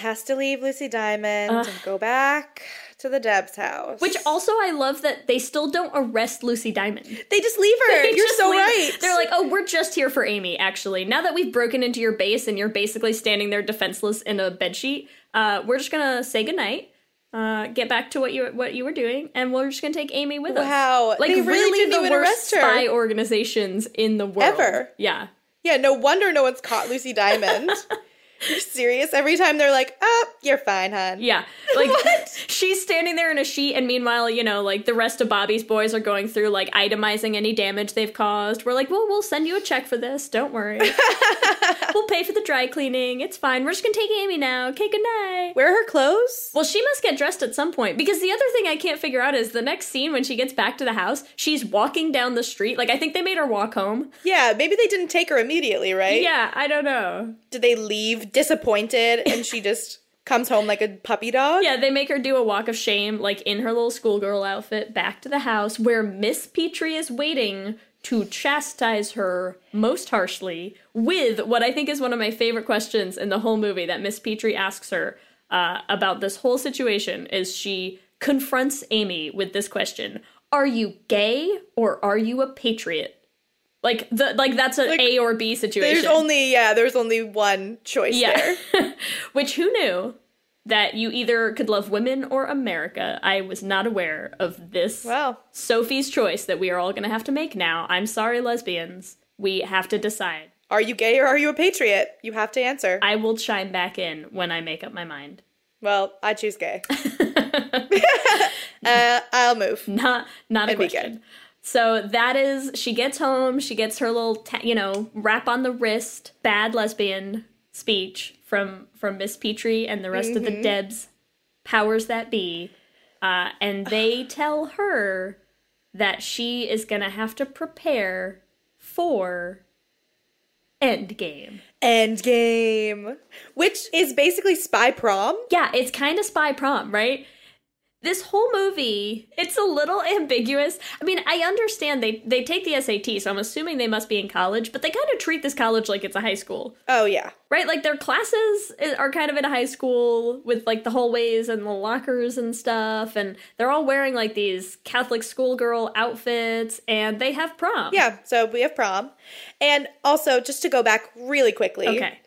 Has to leave Lucy Diamond
Ugh.
and go back to the Deb's house.
Which also I love that they still don't arrest Lucy Diamond.
they just leave her.
They
You're so
leave-
right.
They're like, oh, we're just here for Amy, actually. Now that we've broken into your base and you're basically standing there defenseless in a bedsheet, uh, we're just gonna say goodnight. Uh, get back to what you what you were doing, and we're just gonna take Amy with us.
Wow,
like
they really
really the worst spy organizations in the world
Ever.
Yeah,
yeah, no wonder no one's caught Lucy Diamond. *laughs* *laughs* Serious? Every time they're like, oh, you're fine, hon.
Yeah. Like *laughs* she's standing there in a sheet and meanwhile, you know, like the rest of Bobby's boys are going through like itemizing any damage they've caused. We're like, "Well, we'll send you a check for this. Don't worry. *laughs* we'll pay for the dry cleaning. It's fine. We're just going to take Amy now. Okay, good night."
Wear her clothes?
Well, she must get dressed at some point because the other thing I can't figure out is the next scene when she gets back to the house, she's walking down the street. Like I think they made her walk home.
Yeah, maybe they didn't take her immediately, right?
Yeah, I don't know.
Did they leave disappointed and she *laughs* just comes home like a puppy dog?
Yeah, they make her do a walk of shame, like in her little schoolgirl outfit, back to the house where Miss Petrie is waiting to chastise her most harshly with what I think is one of my favorite questions in the whole movie that Miss Petrie asks her uh, about this whole situation is she confronts Amy with this question Are you gay or are you a patriot? Like the like that's an
Like,
A or B situation.
There's only yeah, there's only one choice
Yeah.
there. *laughs*
Which who knew that you either could love women or America? I was not aware of this.
Well,
Sophie's choice that we are all going to have to make now. I'm sorry, lesbians. We have to decide.
are you gay or are you a patriot? You have to answer.
I will chime back in when I make up my mind.
well, I choose gay. *laughs* *laughs* uh, I'll move.
Not not a
be
question. So that is she gets home, she gets her little ta- you know, wrap on the wrist, bad lesbian speech from from Miss Petrie and the rest of the Debs powers that be. Uh, and *sighs* they tell her that she is gonna have to prepare for Endgame.
Endgame, which is basically spy prom.
Yeah, it's kind of spy prom, right? This whole movie, it's a little ambiguous. I mean, I understand they they take the SAT, so I'm assuming they must be in college, but they kind of treat this college like it's a high school.
Oh yeah.
Right? Like their classes eh, are kind of in a high school with like the hallways and the lockers and stuff and they're all wearing like these Catholic schoolgirl outfits and they have prom.
Yeah, so we have prom. And also just to go back really quickly.
Okay.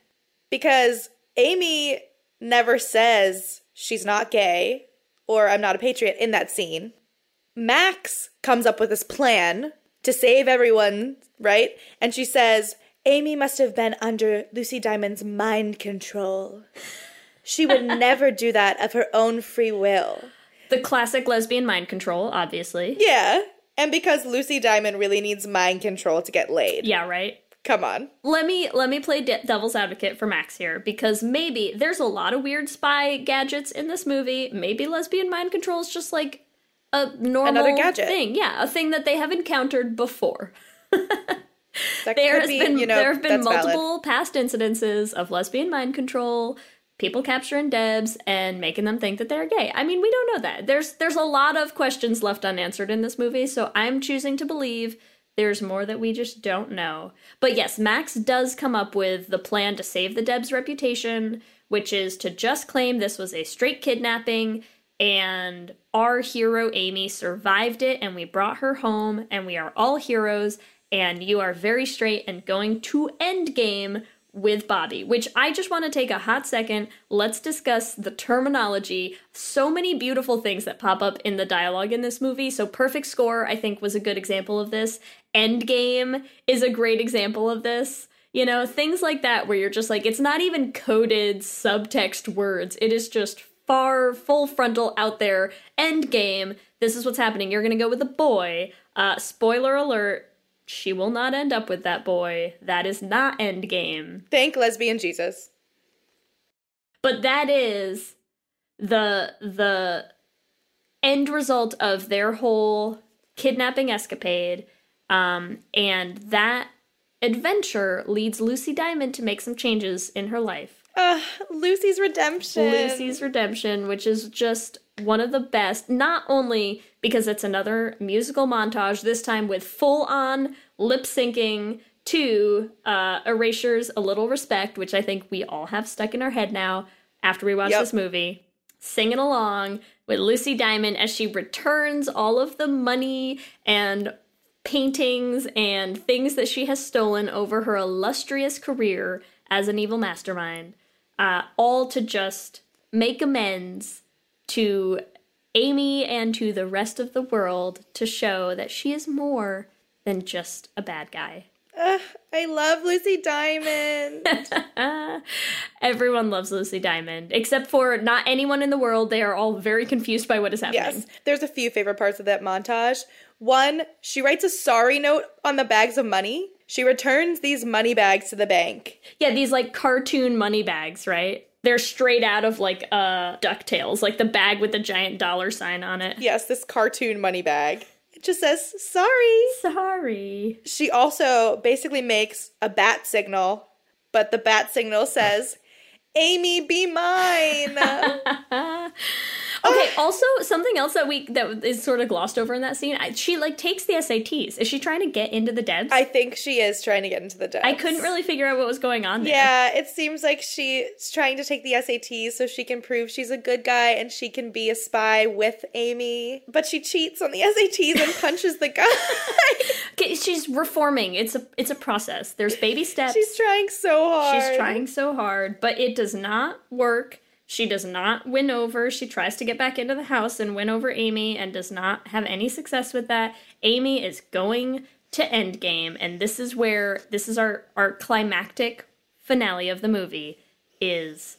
Because Amy never says she's not gay or I'm not a patriot in that scene. Max comes up with this plan to save everyone, right? And she says, Amy must have been under Lucy Diamond's mind control. She would *laughs* never do that of her own free will.
The classic lesbian mind control, obviously.
Yeah. And because Lucy Diamond really needs mind control to get laid.
Yeah, right.
Come on.
Let me let me play de- devil's advocate for Max here because maybe there's a lot of weird spy gadgets in this movie. Maybe lesbian mind control is just like a normal
Another gadget.
thing. Yeah, a thing that they have encountered before. *laughs* There has
be,
been
you know,
there have been
that's valid.
multiple past incidences of lesbian mind control, people capturing Debs and making them think that they're gay. I mean, we don't know that. There's there's a lot of questions left unanswered in this movie, so I'm choosing to believe there's more that we just don't know. But yes, Max does come up with the plan to save the Debs reputation, which is to just claim this was a straight kidnapping and our hero Amy survived it and we brought her home and we are all heroes and you are very straight and going to end game with Bobby, which I just want to take a hot second. Let's discuss the terminology. So many beautiful things that pop up in the dialogue in this movie. So, Perfect Score, I think, was a good example of this. Endgame is a great example of this. You know, things like that where you're just like, it's not even coded subtext words, it is just far, full frontal out there. Endgame. This is what's happening. You're going to go with a boy. Uh, spoiler alert she will not end up with that boy. That is not Endgame.
Thank lesbian Jesus.
But that is the the end result of their whole kidnapping escapade. Um, and that adventure leads Lucy Diamond to make some changes in her life.
Uh, Lucy's redemption.
Lucy's redemption, which is just one of the best, not only because it's another musical montage, this time with full on lip syncing to uh, Erasure's A Little Respect, which I think we all have stuck in our head now after we watch
Yep.
this movie, singing along with Lucy Diamond as she returns all of the money and paintings and things that she has stolen over her illustrious career as an evil mastermind, uh, all to just make amends to Amy and to the rest of the world to show that she is more than just a bad guy.
Ugh, I love Lucy Diamond. *laughs*
Everyone loves Lucy Diamond, except for not anyone in the world. They are all very confused by what is happening.
yes, there's a few favorite parts of that montage. One, she writes a sorry note on the bags of money. She returns these money bags to the bank.
Yeah, these like cartoon money bags, right? They're straight out of like uh DuckTales, like the bag with the giant dollar sign on it.
Yes, this cartoon money bag. It just says, sorry.
Sorry.
She also basically makes a bat signal, but the bat signal says, Amy, be mine. *laughs*
Okay, ah! also something else that we that is sort of glossed over in that scene. I, she like takes the SATs. Is she trying to get into the Debs?
I think she is trying to get into the Debs.
I couldn't really figure out what was going on there.
Yeah, it seems like she's trying to take the SATs so she can prove she's a good guy and she can be a spy with Amy. But she cheats on the SATs and *laughs* punches the guy.
Okay, she's reforming. It's a it's a process. There's baby steps.
She's trying so hard.
She's trying so hard, but it does not work. She does not win over. She tries to get back into the house and win over Amy and does not have any success with that. Amy is going to Endgame, and this is where this is our our climactic finale of the movie is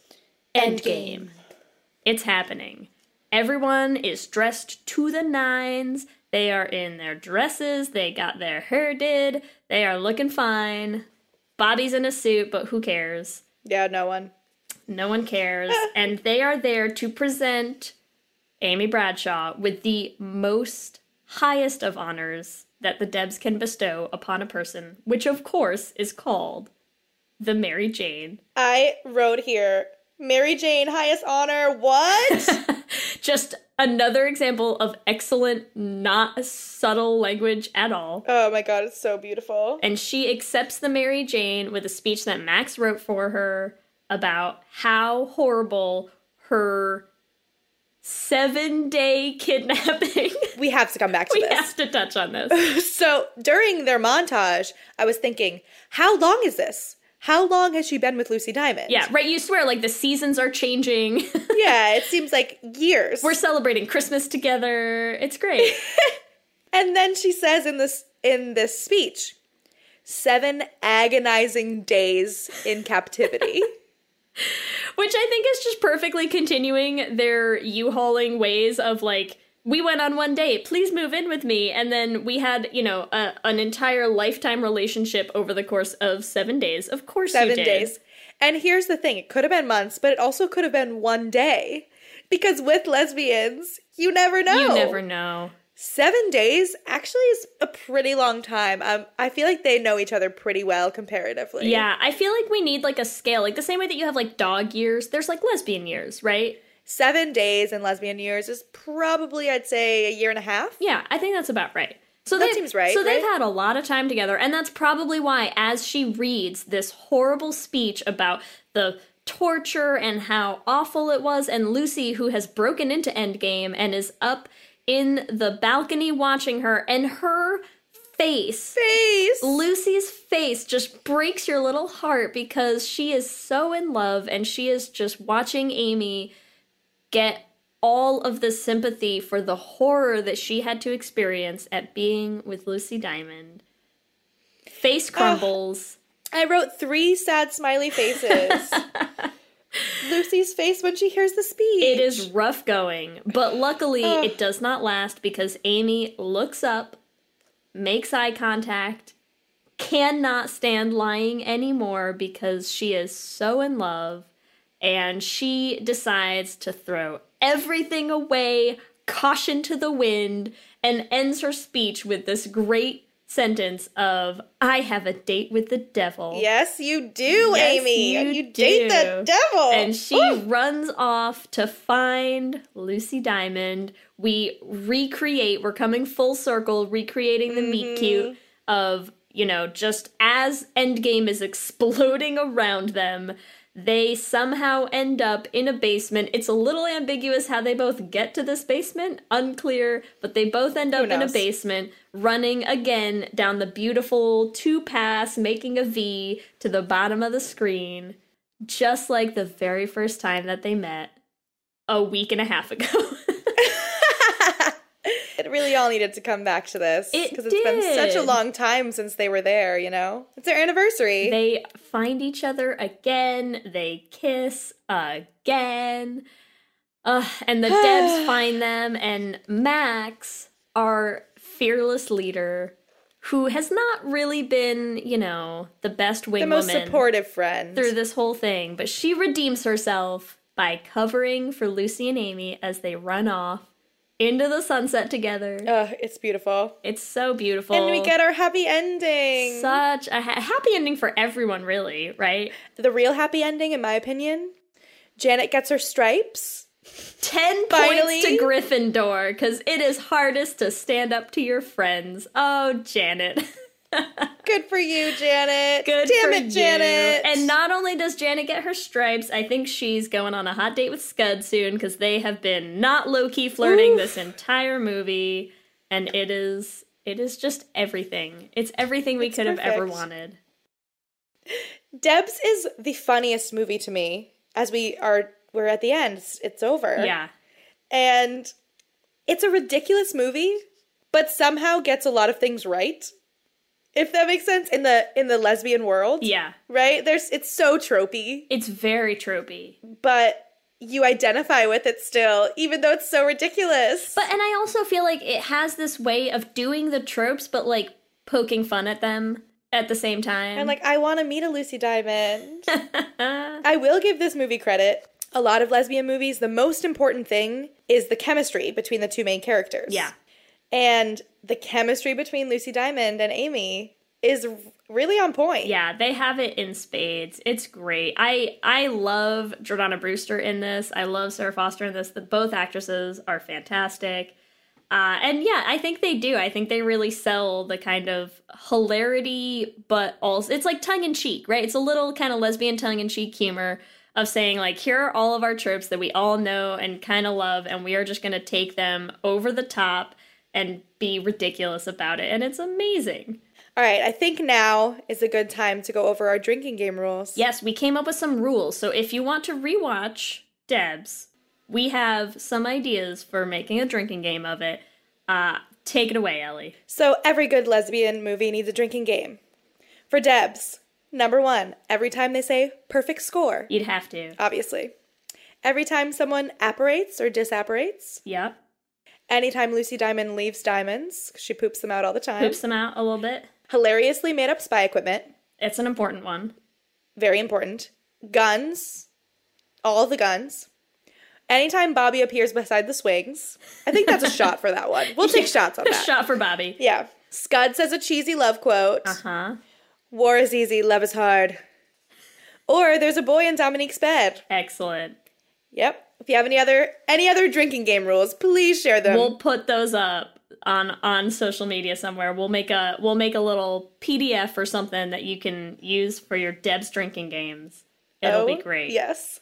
Endgame. It's happening. Everyone is dressed to the nines. They are in their dresses. They got their hair did. They are looking fine. Bobby's in a suit, but who cares?
Yeah, no one.
No one cares. *laughs* and they are there to present Amy Bradshaw with the most highest of honors that the Debs can bestow upon a person, which of course is called the Mary Jane.
I wrote here, Mary Jane, highest honor. What? *laughs*
Just another example of excellent, not subtle language at all.
Oh my god, it's so beautiful.
And she accepts the Mary Jane with a speech that Max wrote for her about how horrible her seven day kidnapping. *laughs*
We have to come back to
we
this.
have to touch on this. *laughs*
so during their montage, I was thinking, how long is this? How long has she been with Lucy Diamond?
Yeah, right. You swear, like the seasons are changing. *laughs*
yeah, it seems like years.
We're celebrating Christmas together. It's great.
and then she says in this in this speech, seven agonizing days in captivity.
Which I think is just perfectly continuing their U-hauling ways of like, we went on one date, please move in with me. And then we had, you know, a, an entire lifetime relationship over the course of seven days. Of course,
seven days. And here's the thing it could have been months, but it also could have been one day. Because with lesbians, you never know.
You never know.
Seven days actually is a pretty long time. Um, I feel like they know each other pretty well comparatively.
Yeah, I feel like we need like a scale, like the same way that you have like dog years. There's like lesbian years, right?
Seven days in lesbian years is probably, I'd say, a year and a half.
Yeah, I think that's about right. So
That seems right,
So they've had a lot of time together, and that's probably why, as she reads this horrible speech about the torture and how awful it was, and Lucy, who has broken into Endgame and is up in the balcony watching her, and her face,
face,
Lucy's face just breaks your little heart because she is so in love, and she is just watching Amy get all of the sympathy for the horror that she had to experience at being with Lucy Diamond. Face crumbles.
I wrote three sad smiley faces. *laughs* Lucy's face when she hears the speech.
It is rough going, but luckily
Ugh.
it does not last because Amy looks up, makes eye contact, cannot stand lying anymore because she is so in love, and she decides to throw everything away, caution to the wind, and ends her speech with this great sentence of I have a date with the devil.
Yes, you do,
Yes,
Amy.
you
You, date the devil.
And she runs off to find Lucy Diamond. We recreate, we're coming full circle, recreating the meet
Mm-hmm.
cute of, you know, just as Endgame is *laughs* exploding around them, they somehow end up in a basement. It's a little ambiguous how they both get to this basement, unclear, but they both end up in a basement, running again down the beautiful two pass, making a V to the bottom of the screen, just like the very first time that they met a week and a half ago. *laughs*
Really all needed to come back to this
It
because it's been such a long time since they were there. You know, it's their anniversary.
They find each other again. They kiss again. Uh, and the *sighs* Debs find them, and Max, our fearless leader, who has not really been, you know, the best wing
the most supportive friend.
through this whole thing, but she redeems herself by covering for Lucy and Amy as they run off into the sunset together.
Ugh, it's beautiful.
It's so beautiful.
And we get our happy ending.
such a ha- happy ending for everyone, really, right?
the real happy ending, in my opinion. Janet gets her stripes.
10
Finally.
points to Gryffindor because it is hardest to stand up to your friends. Oh, Janet. *laughs*
Good for you, Janet.
Good
Damn
for
it,
you.
Janet.
And not only does Janet get her stripes, I think she's going on a hot date with Scud soon because they have been not low key flirting
Oof.
this entire movie, and it is it is just everything. It's everything we
It's
could have ever wanted.
Debs is the funniest movie to me. As we are, we're at the end. It's, it's over.
Yeah.
and it's a ridiculous movie, but somehow gets a lot of things right. If that makes sense in the in the lesbian world,
Yeah.
right? There's it's so tropey,
It's very tropey.
but you identify with it still, even though it's so ridiculous.
But and I also feel like it has this way of doing the tropes but like poking fun at them at the same time.
I'm like, I want to meet a Lucy Diamond. *laughs* I will give this movie credit. A lot of lesbian movies, the most important thing is the chemistry between the two main characters.
Yeah.
And the chemistry between Lucy Diamond and Amy is really on point.
Yeah, they have it in spades. It's great. I I love Jordana Brewster in this. I love Sara Foster in this. The, both actresses are fantastic. Uh, and yeah, I think they do. I think they really sell the kind of hilarity, but also it's like tongue in cheek, right? It's a little kind of lesbian tongue in cheek humor of saying like, here are all of our tropes that we all know and kind of love, and we are just going to take them over the top and be ridiculous about it, and it's amazing.
All right, I think now is a good time to go over our drinking game rules.
Yes, we came up with some rules. So if you want to rewatch Debs, we have some ideas for making a drinking game of it. Uh, take it away, Ellie.
So every good lesbian movie needs a drinking game. For Debs, number one, every time they say perfect score.
You'd have to.
Obviously. Every time someone apparates or disapparates.
Yep.
Anytime Lucy Diamond leaves diamonds, she poops them out all the time.
Poops them out a little bit.
Hilariously made up spy equipment.
It's an important one.
Very important. Guns. All the guns. Anytime Bobby appears beside the swings. I think that's a shot for that one. We'll take *laughs* shots on that.
A shot for Bobby.
Yeah. Scud says a cheesy love quote.
Uh huh.
War is easy, love is hard. Or there's a boy in Dominique's bed.
Excellent.
Yep. If you have any other any other drinking game rules, please share them.
We'll put those up on on social media somewhere. We'll make a we'll make a little PDF or something that you can use for your Deb's drinking games. It'll
oh,
be great.
Yes.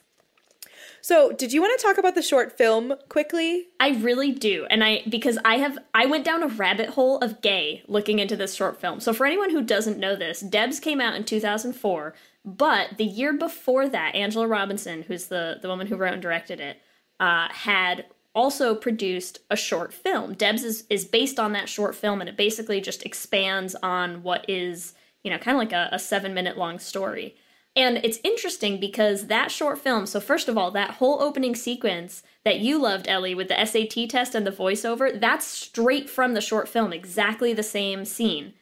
So, did you want to talk about the short film quickly?
I really do. And I because I have I went down a rabbit hole of gay looking into this short film. So for anyone who doesn't know this, Debs came out in 2004, but the year before that, Angela Robinson, who's the the woman who wrote and directed it, uh, had also produced a short film. Debs is, is based on that short film, and it basically just expands on what is, you know, kind of like a, a seven minute long story. And it's interesting because that short film, so first of all, that whole opening sequence that you loved, Ellie, with the SAT test and the voiceover, that's straight from the short film, exactly the same scene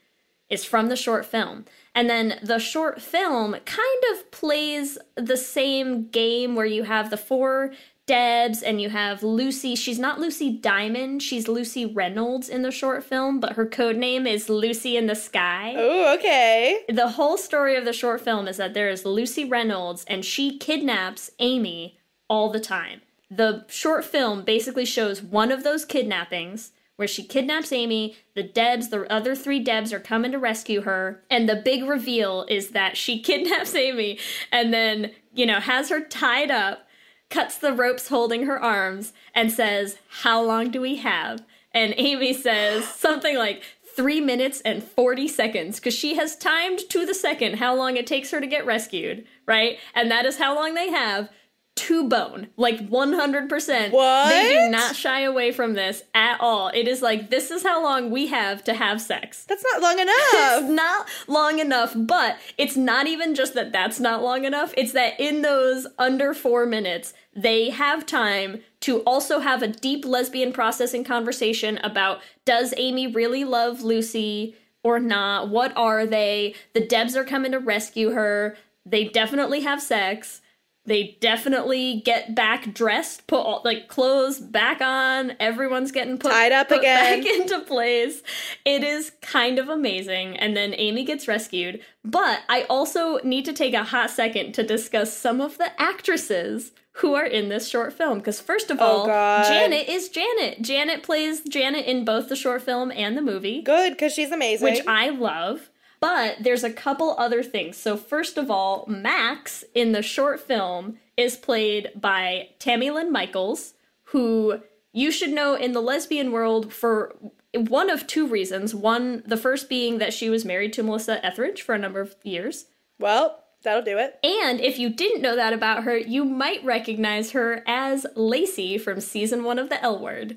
is from the short film. And then the short film kind of plays the same game where you have the four Debs and you have Lucy. She's not Lucy Diamond, she's Lucy Reynolds in the short film, but her code name is Lucy in the Sky.
Oh, okay.
The whole story of the short film is that there is Lucy Reynolds and she kidnaps Amy all the time. The short film basically shows one of those kidnappings where she kidnaps Amy. The Debs, the other three Debs, are coming to rescue her. And the big reveal is that she *laughs* kidnaps Amy and then, you know, has her tied up cuts the ropes holding her arms, and says, How long do we have? And Amy says *gasps* something like, Three minutes and 40 seconds, because she has timed to the second how long it takes her to get rescued, right? And that is how long they have to bone, like 100%.
What?
They do not shy away from this at all. It is like, this is how long we have to have sex.
That's not long *laughs* enough.
it's not long enough, but it's not even just that that's not long enough. It's that in those under four minutes, they have time to also have a deep lesbian processing conversation about does Amy really love Lucy or not? What are they? The Debs are coming to rescue her. They definitely have sex they definitely get back dressed, put all, like clothes back on. Everyone's getting put
tied up
put
again,
back *laughs* into place. It is kind of amazing. And then Amy gets rescued. But I also need to take a hot second to discuss some of the actresses who are in this short film. Because first of
Oh,
all,
God.
Janet is Janet. Janet plays Janet in both the short film and the movie.
Good, because she's amazing.
Which I love. But there's a couple other things. So, first of all, Max in the short film is played by Tammy Lynn Michaels, who you should know in the lesbian world for one of two reasons. One, the first being that she was married to Melissa Etheridge for a number of years.
Well, that'll do it.
And if you didn't know that about her, you might recognize her as Lacey from season one of The L Word.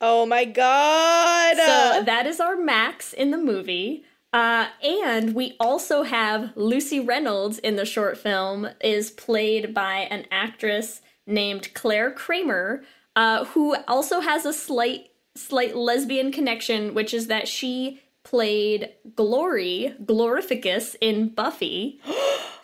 Oh my god!
So that is our Max in the movie. Uh, and we also have Lucy Reynolds in the short film is played by an actress named Claire Kramer, uh, who also has a slight slight lesbian connection, which is that she played Glory, Glorificus in Buffy. *gasps*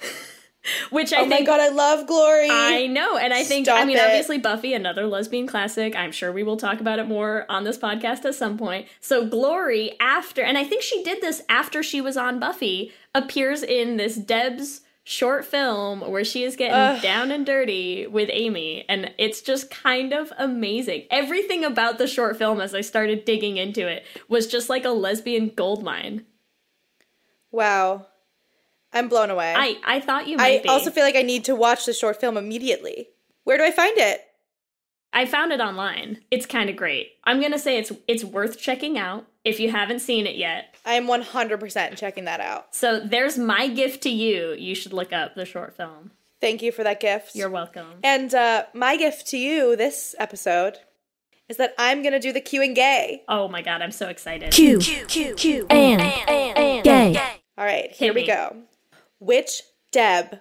*laughs* *laughs* Which I
oh my
think
god, I love Glory.
I know, and I think I mean
it.
obviously Buffy, another lesbian classic. I'm sure we will talk about it more on this podcast at some point. So Glory, after, and I think she did this after she was on Buffy, appears in this Deb's short film where she is getting
Ugh.
down and dirty with Amy, and it's just kind of amazing. Everything about the short film, as I started digging into it, was just like a lesbian goldmine.
Wow. I'm blown away.
I I thought you might
I
be.
also feel like I need to watch the short film immediately. Where do I find it?
I found it online. It's kind of great. I'm gonna say it's it's worth checking out if you haven't seen it yet.
I am 100% checking that out.
So there's my gift to you. You should look up the short film.
Thank you for that gift.
You're welcome.
And uh, my gift to you this episode is that I'm going to do the Q and gay.
Oh my god, I'm so excited.
Q, Q, Q, and, and, gay.
All right, here
Hit
we
me.
go. Which Deb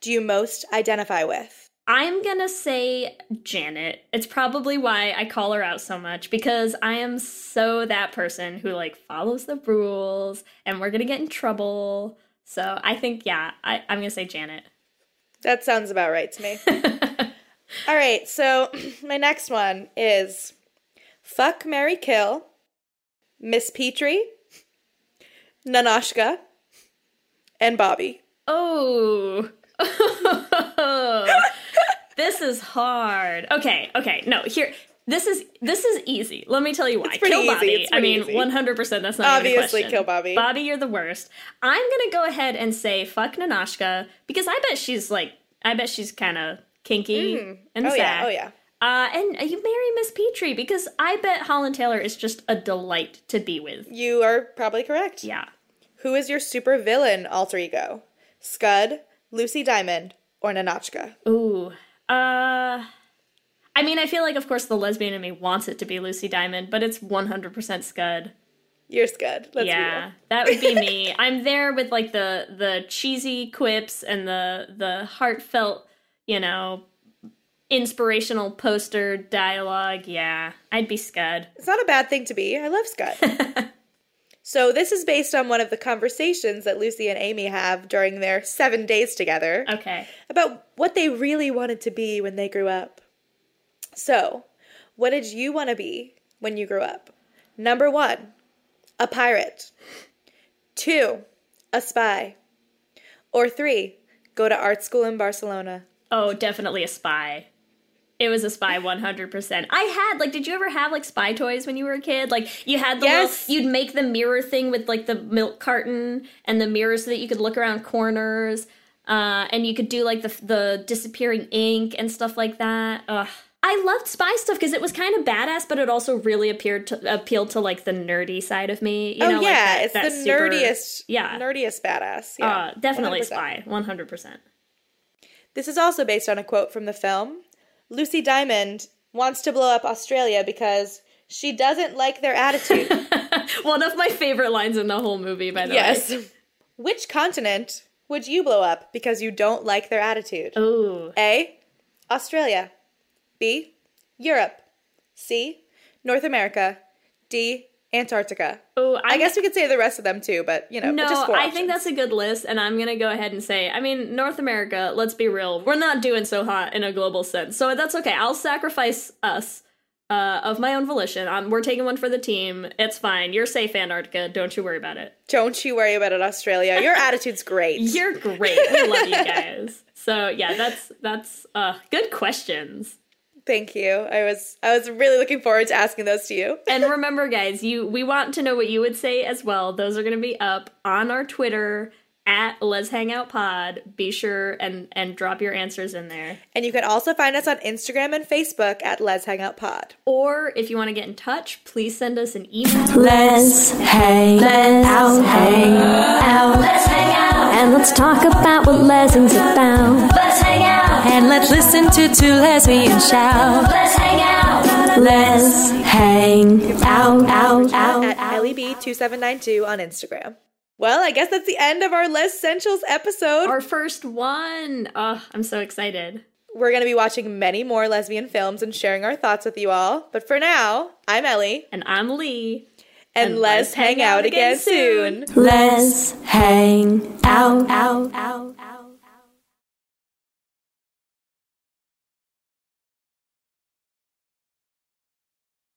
do you most identify with?
I'm gonna say Janet. It's probably why I call her out so much because I am so that person who like follows the rules and we're gonna get in trouble. So I think, yeah, I, I'm gonna say Janet.
That sounds about right to me. *laughs* All right, so *clears throat* my next one is Fuck Mary Kill, Miss Petrie, Ninotchka, and Bobby.
Oh. *laughs* this is hard. Okay, okay. No, here this is this is easy. Let me tell you why. Kill
easy.
Bobby. I mean, one hundred percent. That's not even a
Obviously,
question.
kill Bobby.
Bobby, you're the worst. I'm gonna go ahead and say fuck Ninotchka because I bet she's like, I bet she's kind of kinky
Mhm.
and
Oh,
sad.
yeah, oh, yeah.
Uh, and you marry Miss Petrie because I bet Holland Taylor is just a delight to be with.
You are probably correct.
Yeah.
Who is your super villain alter ego? Scud, Lucy Diamond, or Ninotchka?
Ooh. Uh I mean, I feel like of course the lesbian in me wants it to be Lucy Diamond, but it's 100% Scud.
You're Scud. Let's
yeah, that would be *laughs* me. I'm there with like the the cheesy quips and the the heartfelt, you know, inspirational poster dialogue. Yeah, I'd be Scud.
It's not a bad thing to be. I love Scud. *laughs* so this is based on one of the conversations that Lucy and Amy have during their seven days together.
Okay.
About what they really wanted to be when they grew up. So, what did you want to be when you grew up? Number one, a pirate. Two, a spy. Or three, go to art school in Barcelona.
Oh, definitely a spy. It was a spy 100%. I had like did you ever have like spy toys when you were a kid? Like you had the
Yes.
little, you'd make the mirror thing with like the milk carton and the mirror so that you could look around corners. Uh, and you could do like the the disappearing ink and stuff like that. Ugh. I loved spy stuff because it was kind of badass, but it also really appeared to appealed to like the nerdy side of me. You
oh
know, like
yeah,
that-
it's
that
the
super-
nerdiest,
yeah,
nerdiest badass. Yeah,
uh, definitely
100%.
spy, one hundred percent.
This is also based on a quote from the film. Lucy Diamond wants to blow up Australia because she doesn't like their attitude. *laughs*
One of my favorite lines in the whole movie, by the
yes.
way. Yes.
Which continent would you blow up because you don't like their attitude?
Ooh.
A. Australia. B. Europe. C. North America. D. Antarctica.
Oh,
I guess we could say the rest of them too, but you know,
No,
just four
I think that's a good list, and I'm gonna go ahead and say, I mean, North America. Let's be real, we're not doing so hot in a global sense, so that's okay. I'll sacrifice us uh, of my own volition. Um, we're taking one for the team. It's fine. You're safe, Antarctica. Don't you worry about it.
Don't you worry about it, Australia. Your *laughs* attitude's great.
You're great. We love you guys. So yeah, that's that's uh, good questions.
Thank you. I was I was really looking forward to asking those to you. *laughs*
and remember, guys, you we want to know what you would say as well. Those are going to be up on our Twitter at Lez Hang Out Pod. Be sure and and drop your answers in there.
And you can also find us on Instagram and Facebook at Lez Hang Out Pod.
Or if you want to get in touch, please send us an email.
Let's hang out, hang out.
Let's hang out.
And let's talk about what lessons about.
Let's hang out.
And let's listen to two lesbians shout.
Let's hang out.
Let's hang out, out, out.
At LEB2792 on Instagram. Well, I guess that's the end of our Lez-ssentials episode.
Our first one. Oh, I'm so excited.
We're going to be watching many more lesbian films and sharing our thoughts with you all. But for now, I'm Ellie.
And I'm Leigh.
And,
And
let's hang out again soon.
Let's hang out, out, out.